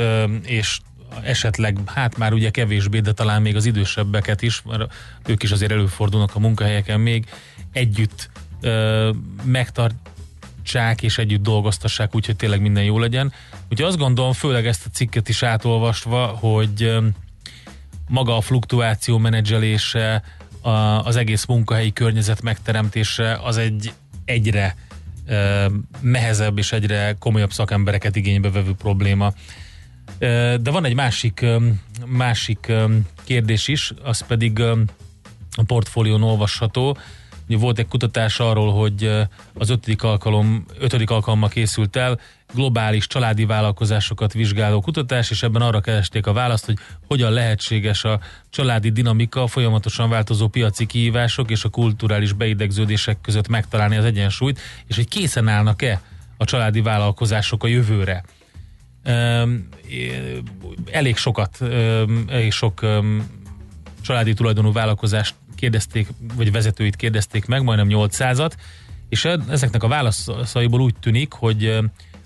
és esetleg, hát már ugye kevésbé, de talán még az idősebbeket is, mert ők is azért előfordulnak a munkahelyeken még, együtt ö, megtartsák és együtt dolgoztassák, úgyhogy tényleg minden jó legyen. Úgyhogy azt gondolom, főleg ezt a cikket is átolvasva, hogy ö, maga a fluktuáció menedzselése, a, az egész munkahelyi környezet megteremtése az egy egyre ö, nehezebb és egyre komolyabb szakembereket igénybe vevő probléma. De van egy másik, másik kérdés is, az pedig a portfólión olvasható. Ugye volt egy kutatás arról, hogy az ötödik, alkalom, ötödik alkalommal készült el, globális családi vállalkozásokat vizsgáló kutatás, és ebben arra keresték a választ, hogy hogyan lehetséges a családi dinamika, a folyamatosan változó piaci kihívások és a kulturális beidegződések között megtalálni az egyensúlyt, és hogy készen állnak-e a családi vállalkozások a jövőre. Elég sokat, elég sok családi tulajdonú vállalkozást kérdezték, vagy vezetőit kérdezték meg, majdnem 800-at, és ezeknek a válaszaiból úgy tűnik, hogy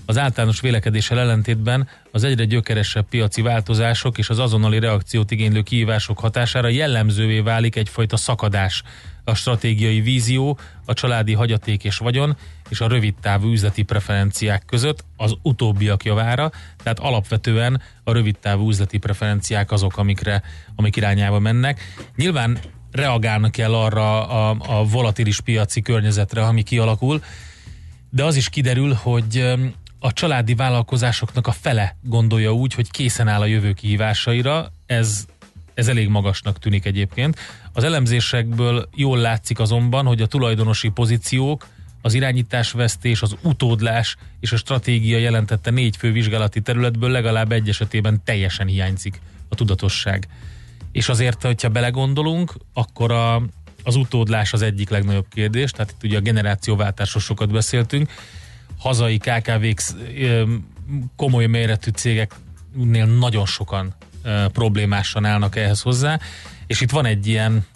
az általános vélekedéssel ellentétben az egyre gyökeresebb piaci változások és az azonnali reakciót igénylő kihívások hatására jellemzővé válik egyfajta szakadás. A stratégiai vízió, a családi hagyaték és vagyon és a rövidtávú üzleti preferenciák között az utóbbiak javára, tehát alapvetően a rövidtávú üzleti preferenciák azok, amikre, amik irányába mennek. Nyilván reagálnak kell arra a, a volatilis piaci környezetre, ami kialakul, de az is kiderül, hogy a családi vállalkozásoknak a fele gondolja úgy, hogy készen áll a jövő kihívásaira, ez, ez elég magasnak tűnik egyébként. Az elemzésekből jól látszik azonban, hogy a tulajdonosi pozíciók, az irányításvesztés, az utódlás és a stratégia jelentette négy fő vizsgálati területből legalább egy esetében teljesen hiányzik a tudatosság. És azért, hogyha belegondolunk, akkor a, az utódlás az egyik legnagyobb kérdés, tehát itt ugye a generációváltásról sokat beszéltünk, hazai KKV-k komoly méretű cégeknél nagyon sokan problémásan állnak ehhez hozzá, és itt van egy ilyen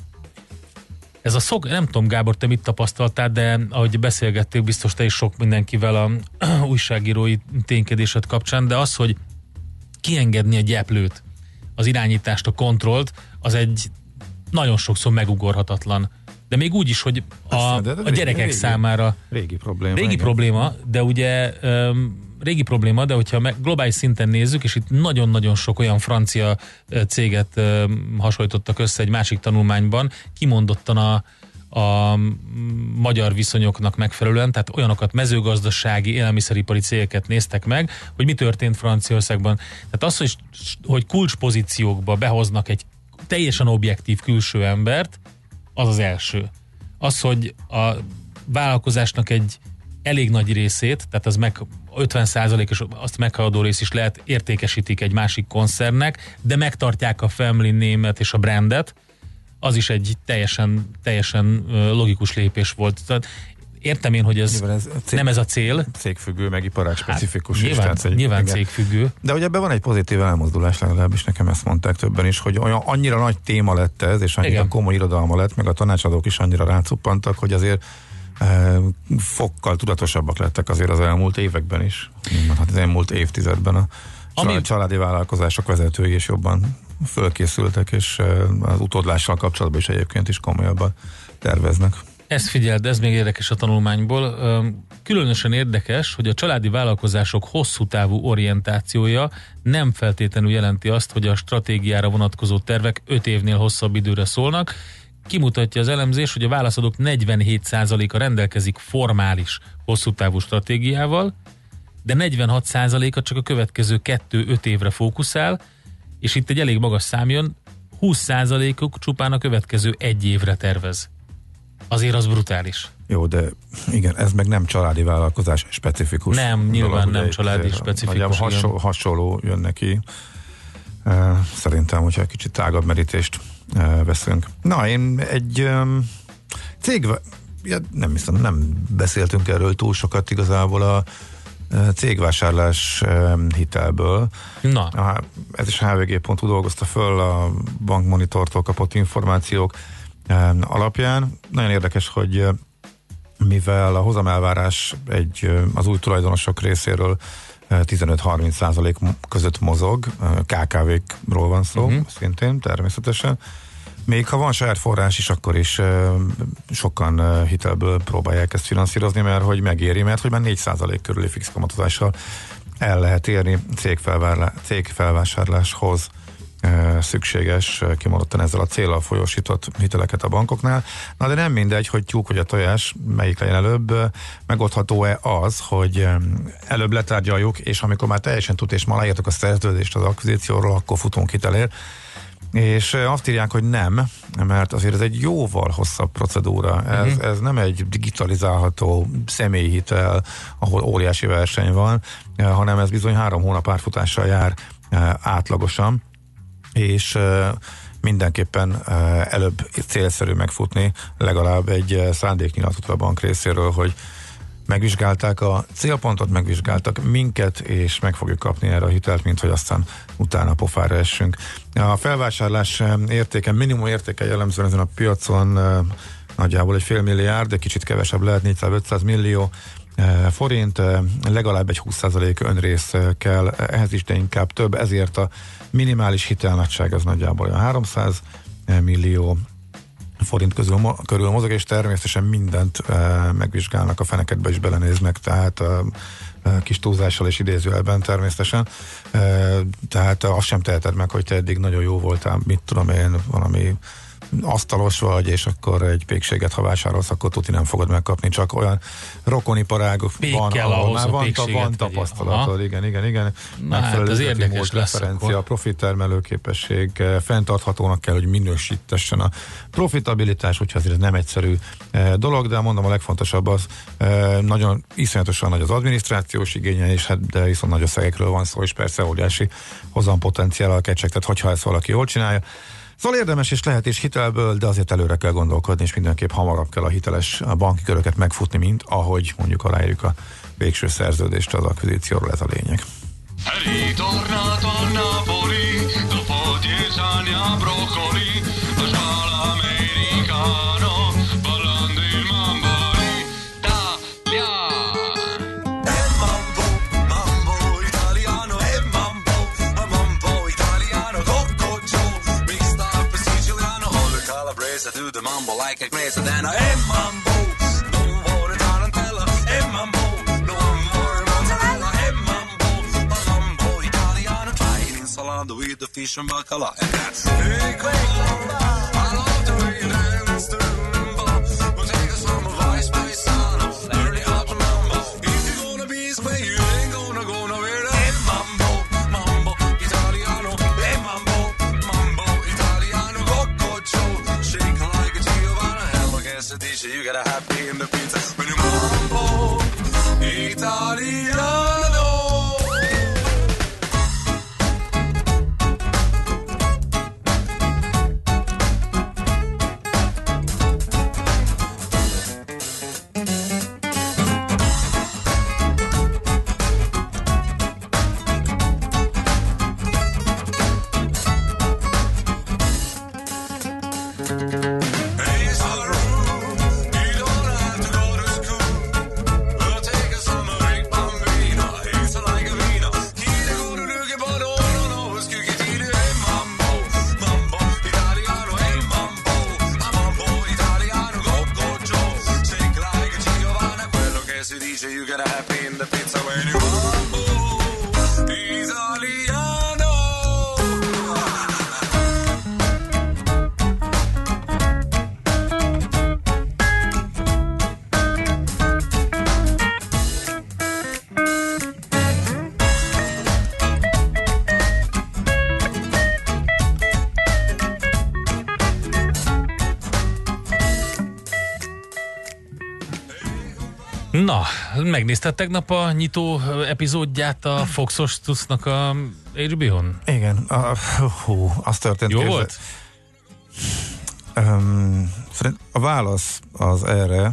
ez a szok, nem tudom Gábor, te mit tapasztaltál, de ahogy beszélgettél, biztos te is sok mindenkivel a újságírói ténykedésed kapcsán, de az, hogy kiengedni a gyeplőt, az irányítást, a kontrollt, az egy nagyon sokszor megugorhatatlan de még úgy is, hogy a, Aztán, a gyerekek régi, számára régi probléma. Régi igen. probléma, de ugye um, régi probléma, de hogyha globális szinten nézzük, és itt nagyon-nagyon sok olyan francia céget hasonlítottak össze egy másik tanulmányban, kimondottan a, a magyar viszonyoknak megfelelően, tehát olyanokat mezőgazdasági, élelmiszeripari cégeket néztek meg, hogy mi történt Franciaországban. Tehát az, hogy, hogy kulcspozíciókba behoznak egy teljesen objektív külső embert, az az első. Az, hogy a vállalkozásnak egy elég nagy részét, tehát az meg 50%-os azt meghaladó rész is lehet értékesítik egy másik koncernnek, de megtartják a family német és a brandet, az is egy teljesen, teljesen logikus lépés volt. Tehát értem én, hogy ez, ez cég- nem ez a cél. Cégfüggő, meg iparág specifikus. is, nyilván, tehát, hogy- nyilván igen. cégfüggő. De ugye ebben van egy pozitív elmozdulás, legalábbis nekem ezt mondták többen is, hogy olyan annyira nagy téma lett ez, és annyira Igen. komoly irodalma lett, meg a tanácsadók is annyira rácuppantak, hogy azért fokkal tudatosabbak lettek azért az elmúlt években is. Hát az elmúlt évtizedben a Ami- családi vállalkozások vezetői is jobban fölkészültek, és az utódlással kapcsolatban is egyébként is komolyabban terveznek. Ezt figyeld, ez még érdekes a tanulmányból. Különösen érdekes, hogy a családi vállalkozások hosszú távú orientációja nem feltétlenül jelenti azt, hogy a stratégiára vonatkozó tervek 5 évnél hosszabb időre szólnak. Kimutatja az elemzés, hogy a válaszadók 47%-a rendelkezik formális hosszú távú stratégiával, de 46%-a csak a következő 2-5 évre fókuszál, és itt egy elég magas szám jön, 20%-uk csupán a következő egy évre tervez. Azért az brutális. Jó, de igen, ez meg nem családi vállalkozás specifikus. Nem, nyilván ugye nem családi specifikus. Hasonló, hasonló jön neki. Szerintem, hogyha egy kicsit tágabb merítést veszünk. Na, én egy cég, ja, nem hiszem, nem beszéltünk erről túl sokat igazából a cégvásárlás hitelből. Na. A, ez is hvg.hu dolgozta föl a bankmonitortól kapott információk alapján. Nagyon érdekes, hogy mivel a hozamelvárás egy, az új tulajdonosok részéről 15-30 százalék között mozog, KKV-król van szó, uh-huh. szintén természetesen. Még ha van saját forrás is, akkor is sokan hitelből próbálják ezt finanszírozni, mert hogy megéri, mert hogy már 4 százalék körüli fix kamatozással el lehet érni cégfelvásárláshoz szükséges, kimondottan ezzel a célral folyósított hiteleket a bankoknál. Na de nem mindegy, hogy tyúk vagy a tojás, melyik legyen előbb, megoldható-e az, hogy előbb letárgyaljuk, és amikor már teljesen tud, és már aláírtok a szerződést az akvizícióról, akkor futunk hitelér. És azt írják, hogy nem, mert azért ez egy jóval hosszabb procedúra. Ez, Mhm. ez nem egy digitalizálható személyhitel, ahol óriási verseny van, hanem ez bizony három hónap árfutással jár átlagosan és mindenképpen előbb célszerű megfutni legalább egy szándéknyilatkotot a bank részéről, hogy megvizsgálták a célpontot, megvizsgáltak minket, és meg fogjuk kapni erre a hitelt, mint hogy aztán utána pofára essünk. A felvásárlás értéke, minimum értéke jellemzően ezen a piacon nagyjából egy fél milliárd, de kicsit kevesebb lehet, 400-500 millió forint, legalább egy 20% önrész kell, ehhez is, de inkább több, ezért a minimális hitelnagyság az nagyjából olyan 300 millió forint közül, körül mozog, és természetesen mindent e, megvizsgálnak, a feneketbe is belenéznek, tehát e, kis túlzással és idézőjelben természetesen. E, tehát azt sem teheted meg, hogy te eddig nagyon jó voltál, mit tudom én, valami asztalos vagy, és akkor egy pékséget, ha vásárolsz, akkor tuti nem fogod megkapni, csak olyan rokoniparág Pék van, ahol már van, van tapasztalatod, igen, igen, igen. Na hát, üzleti érdekes lesz referencia, akkor. profit termelőképesség, eh, fenntarthatónak kell, hogy minősítessen a profitabilitás, úgyhogy ez nem egyszerű eh, dolog, de mondom a legfontosabb az, eh, nagyon iszonyatosan nagy az adminisztrációs igénye, és hát de viszont nagy összegekről van szó, és persze óriási hozampotenciállal kecsegtet, hogyha ezt valaki jól csinálja. Szóval érdemes és lehet is hitelből, de azért előre kell gondolkodni, és mindenképp hamarabb kell a hiteles banki köröket megfutni, mint ahogy mondjuk aláírjuk a végső szerződést az akvizícióról, ez a lényeg. Ritornato a Napoli dopo dieci anni a broccoli, I do the mumble like a crazy than a I am hey, mumble. Don't worry, A mumble. With the fish and bacala. And that's... Hey, Na, megnézted tegnap a nyitó epizódját a Foxos Tusznak a HBO-n? Igen, a, hú, az történt. Jó képzel- volt? Um, a válasz az erre,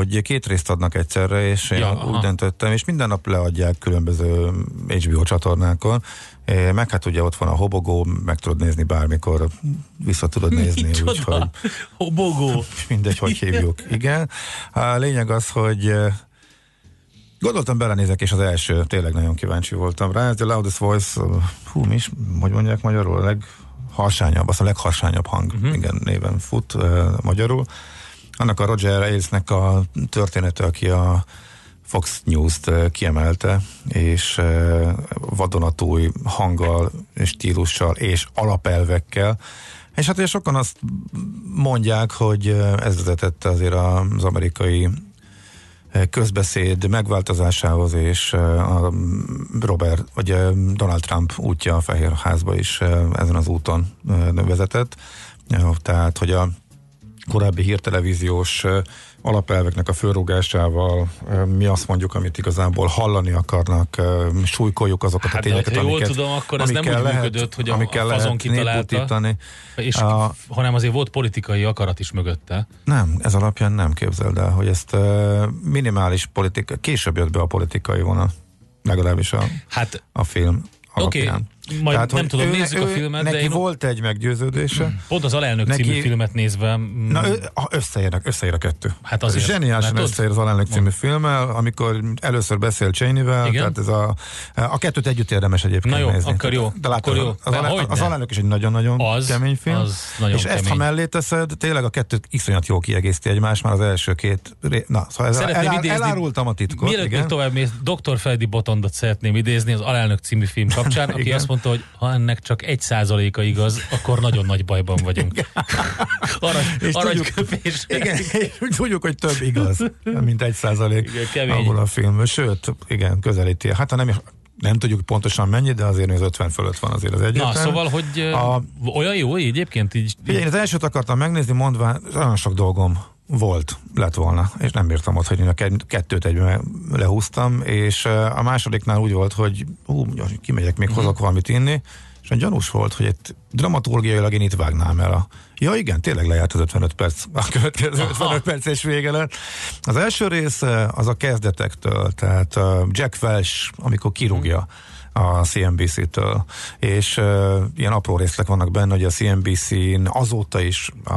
hogy két részt adnak egyszerre, és én Ja, aha. úgy döntöttem, és minden nap leadják különböző HBO csatornákon, meg hát ugye ott van a Hobogó, meg tudod nézni bármikor, vissza tudod nézni, Micsoda? úgyhogy Hobogó. mindegy, hogy hívjuk. Igen. A lényeg az, hogy Gondoltam belenézek, és az első, tényleg nagyon kíváncsi voltam rá. Ez a Loudest Voice, hú, mi is, hogy mondják magyarul, a legharsányabb, az a legharsányabb hang, uh-huh. igen, néven fut uh, magyarul. Annak a Roger Ailes-nek a története, aki a Fox News-t kiemelte, és vadonatúj hanggal, stílussal, és alapelvekkel, és hát ugye sokan azt mondják, hogy ez vezetett azért az amerikai közbeszéd megváltozásához, és a Robert, vagy Donald Trump útja a Fehérházba is eh, ezen az úton vezetett. Tehát, hogy a korábbi hírtelevíziós alapelveknek a fölrúgásával mi azt mondjuk, amit igazából hallani akarnak, súlykoljuk azokat Hát, a tényeket, ha jól amiket, tudom, akkor ez nem úgy működött, hogy a, fazon lehet kitalálta, és, A- hanem azért volt politikai akarat is mögötte. Nem, ez alapján nem képzeld el, hogy ezt minimális politika, később jött be a politikai vonal, legalábbis a, hát, a film alapján. Majd nem hogy tudom, ő- nézzük a ő- filmet, de Neki én- volt egy meggyőződése. Pont az Alelnök Neki- című filmet nézve... mm, Na, ő, a- összeérnek, összeér a kettő. Hát azért. Zseniálisan összeér az Alelnök című filmmel, amikor először beszél Cheney-vel, tehát ez a, a kettőt együtt érdemes egyébként Na jó, nézni. akkor jó, De látod, akkor jó. Az, De hogyne. az Alelnök is egy nagyon-nagyon Az- kemény film. az nagyon és ezt, ha kemény. mellé teszed, tényleg a kettőt iszonyat jó kiegészíti egymást, már az első két... ré- Na, szóval ez elár, idézni- elárultam a titkot. Mielőtt még tovább mész, Dr. Feldi Botondot szeretném idézni az Alelnök című film kapcsán, aki azt mondta, hogy ha ennek csak egy százaléka igaz, akkor nagyon nagy bajban vagyunk. Arany, És aranyköpés. Igen, tudjuk, hogy több igaz, mint egy százalék abból a film. Sőt, igen, közelíti. Hát ha nem is nem tudjuk pontosan mennyi, de azért az 50 fölött van azért az Na, egyetlen. szóval, hogy a... Olyan jó egyébként így... Figyelj, én az elsőt akartam megnézni, mondva, nagyon sok dolgom volt, lett volna, és nem bírtam ott, hogy én a ke- kettőt egyben lehúztam, és a másodiknál úgy volt, hogy hú, kimegyek, még hozok valamit inni, és gyanús volt, hogy itt dramaturgiailag én itt vágnám el a... Ja igen, tényleg lejárt az 55 perc, a következő 55 perces vége lett. Az első rész az a kezdetektől, tehát eh, Jack Welch, amikor kirúgja a CNBC-től, és uh, ilyen apró részletek vannak benne, hogy a CNBC-n azóta is a,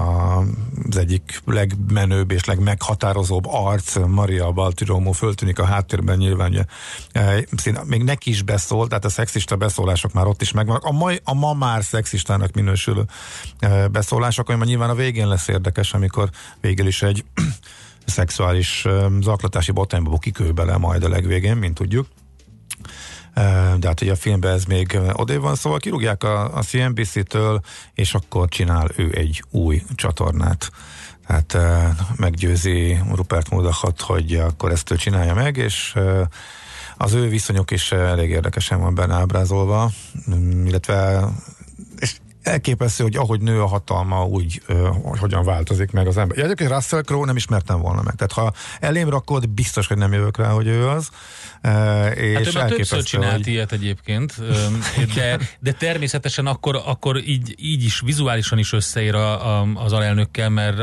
az egyik legmenőbb és legmeghatározóbb arc, Maria Baltiromo föltűnik a háttérben nyilván, ugye, e, még neki is beszól, tehát a szexista beszólások már ott is megvannak. A ma, a ma már szexistának minősülő beszólások, ami nyilván a végén lesz érdekes, amikor végül is egy szexuális zaklatási botrányba bukik ő bele majd a legvégén, mint tudjuk. De hát ugye a filmben ez még odébb van, szóval kirúgják a, a CNBC-től, és akkor csinál ő egy új csatornát. Eh, meggyőzi Rupert Murdochot, hogy akkor ezt ő csinálja meg, és az ő viszonyok is elég érdekesen van benne ábrázolva, mm, illetve és elképesztő, hogy ahogy nő a hatalma, úgy, ö, hogy hogyan változik meg az ember. Ja, Egyébként Russell Crowe nem ismertem volna meg. Tehát ha elém rakod, biztos, hogy nem jövök rá, hogy ő az. E, és Hát ő már többször csinált hogy- ilyet egyébként, de, de természetesen akkor, akkor így, így is vizuálisan is összeér a, a, az alelnökkel, mert,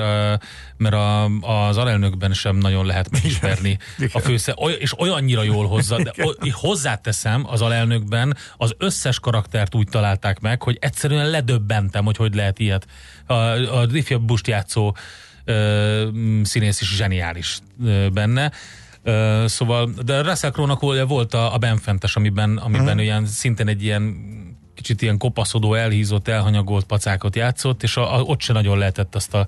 mert a, az alelnökben sem nagyon lehet megismerni Igen. a fősze, és olyannyira jól hozza, de o, hozzáteszem, az alelnökben az összes karaktert úgy találták meg, hogy egyszerűen ledöbbentem, hogy hogy lehet ilyet. A, a ifjabb bust játszó ö, színész is zseniális ö, benne. Ö, szóval, de Russell Crowe-nak volt a, a Benfentes, amiben, amiben Mhm. ilyen szintén egy ilyen kicsit ilyen kopaszodó, elhízott, elhanyagolt pacákot játszott, és a, a, ott se nagyon lehetett azt a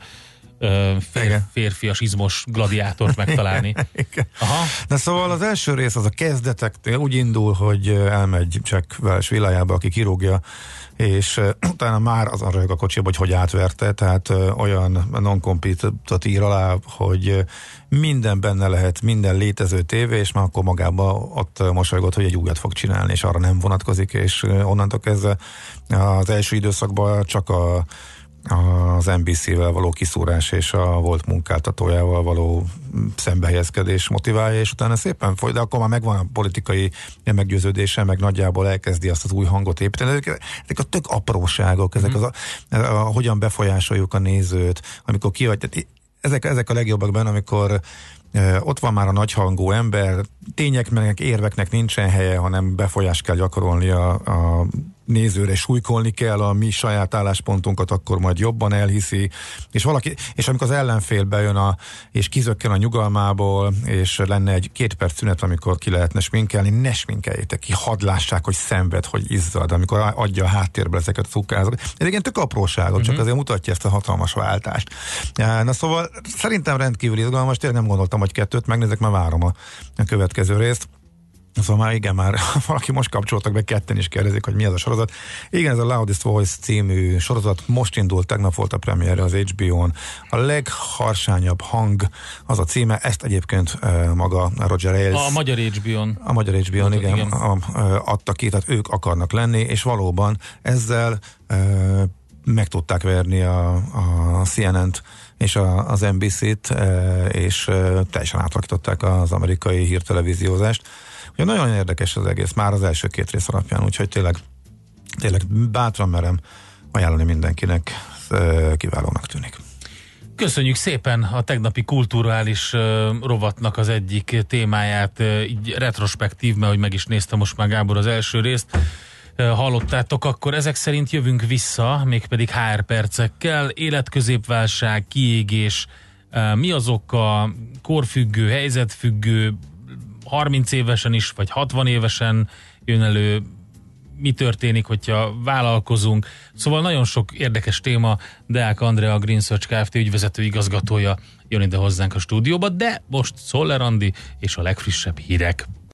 fér, férfias, izmos gladiátort megtalálni. Aha. Na szóval az első rész az a kezdetektől úgy indul, hogy elmegy Jack Welch villájába, aki kirúgja, és utána már azon röhög a kocsiba, hogy hogy átverte, tehát olyan non-competet ír alá, hogy minden benne lehet, minden létező tévé, és már akkor magába ott mosolygott, hogy egy újat fog csinálni, és arra nem vonatkozik, és onnantól kezdve az első időszakban csak a az NBC-vel való kiszúrás és a volt munkáltatójával való szembehelyezkedés motiválja, és utána szépen folyt, de akkor már megvan a politikai meggyőződése, meg nagyjából elkezdi azt az új hangot építeni. Ezek, ezek a tök apróságok, ezek az a, a, a, hogyan befolyásoljuk a nézőt, amikor tehát ezek, ezek a legjobbak benne, amikor ott van már a nagyhangú ember, tényeknek, érveknek nincsen helye, hanem befolyást kell gyakorolni a, a nézőre, súlykolni kell a mi saját álláspontunkat, akkor majd jobban elhiszi, és valaki, és amikor az ellenfél bejön a, és kizökken a nyugalmából, és lenne egy két perc szünet, amikor ki lehetne sminkelni, ne sminkeljétek ki, hadd lássák, hogy szenved, hogy izzad, amikor adja a háttérbe ezeket a cukázokat. Ez igen tök apróságok, uh-huh. csak azért mutatja ezt a hatalmas váltást. Na szóval szerintem rendkívül izgalmas, tényleg nem gondoltam, hogy kettőt megnézek, mert várom a, a következő részt. Szóval már igen, már valaki most kapcsoltak be, ketten is kérdezik, hogy mi ez a sorozat. Igen, ez a Loudest Voice című sorozat most indult, tegnap volt a premierje az HBO-n. A legharsányabb hang az a címe, ezt egyébként maga Roger Ailes. A magyar HBO-n. A magyar HBO-n, igen, igen. A, adta ki, tehát ők akarnak lenni, és valóban ezzel meg tudták verni a, a CNN-t és a, az NBC-t, és teljesen átalakították az amerikai hírtelevíziózást. Ugye nagyon érdekes az egész, már az első két rész alapján, úgyhogy tényleg, tényleg bátran merem ajánlani mindenkinek, kiválónak tűnik. Köszönjük szépen a tegnapi kulturális rovatnak az egyik témáját, így retrospektív, mert hogy meg is néztem most már Gábor az első részt, hallottátok, akkor ezek szerint jövünk vissza, mégpedig HR percekkel, életközépválság, kiégés, mi az oka, korfüggő, helyzetfüggő, 30 évesen is, vagy 60 évesen jön elő, mi történik, hogyha vállalkozunk. Szóval nagyon sok érdekes téma. Deák Andrea, a Green Search Kft. ügyvezető igazgatója jön ide hozzánk a stúdióba, de most Szoller Andi és a legfrissebb hírek.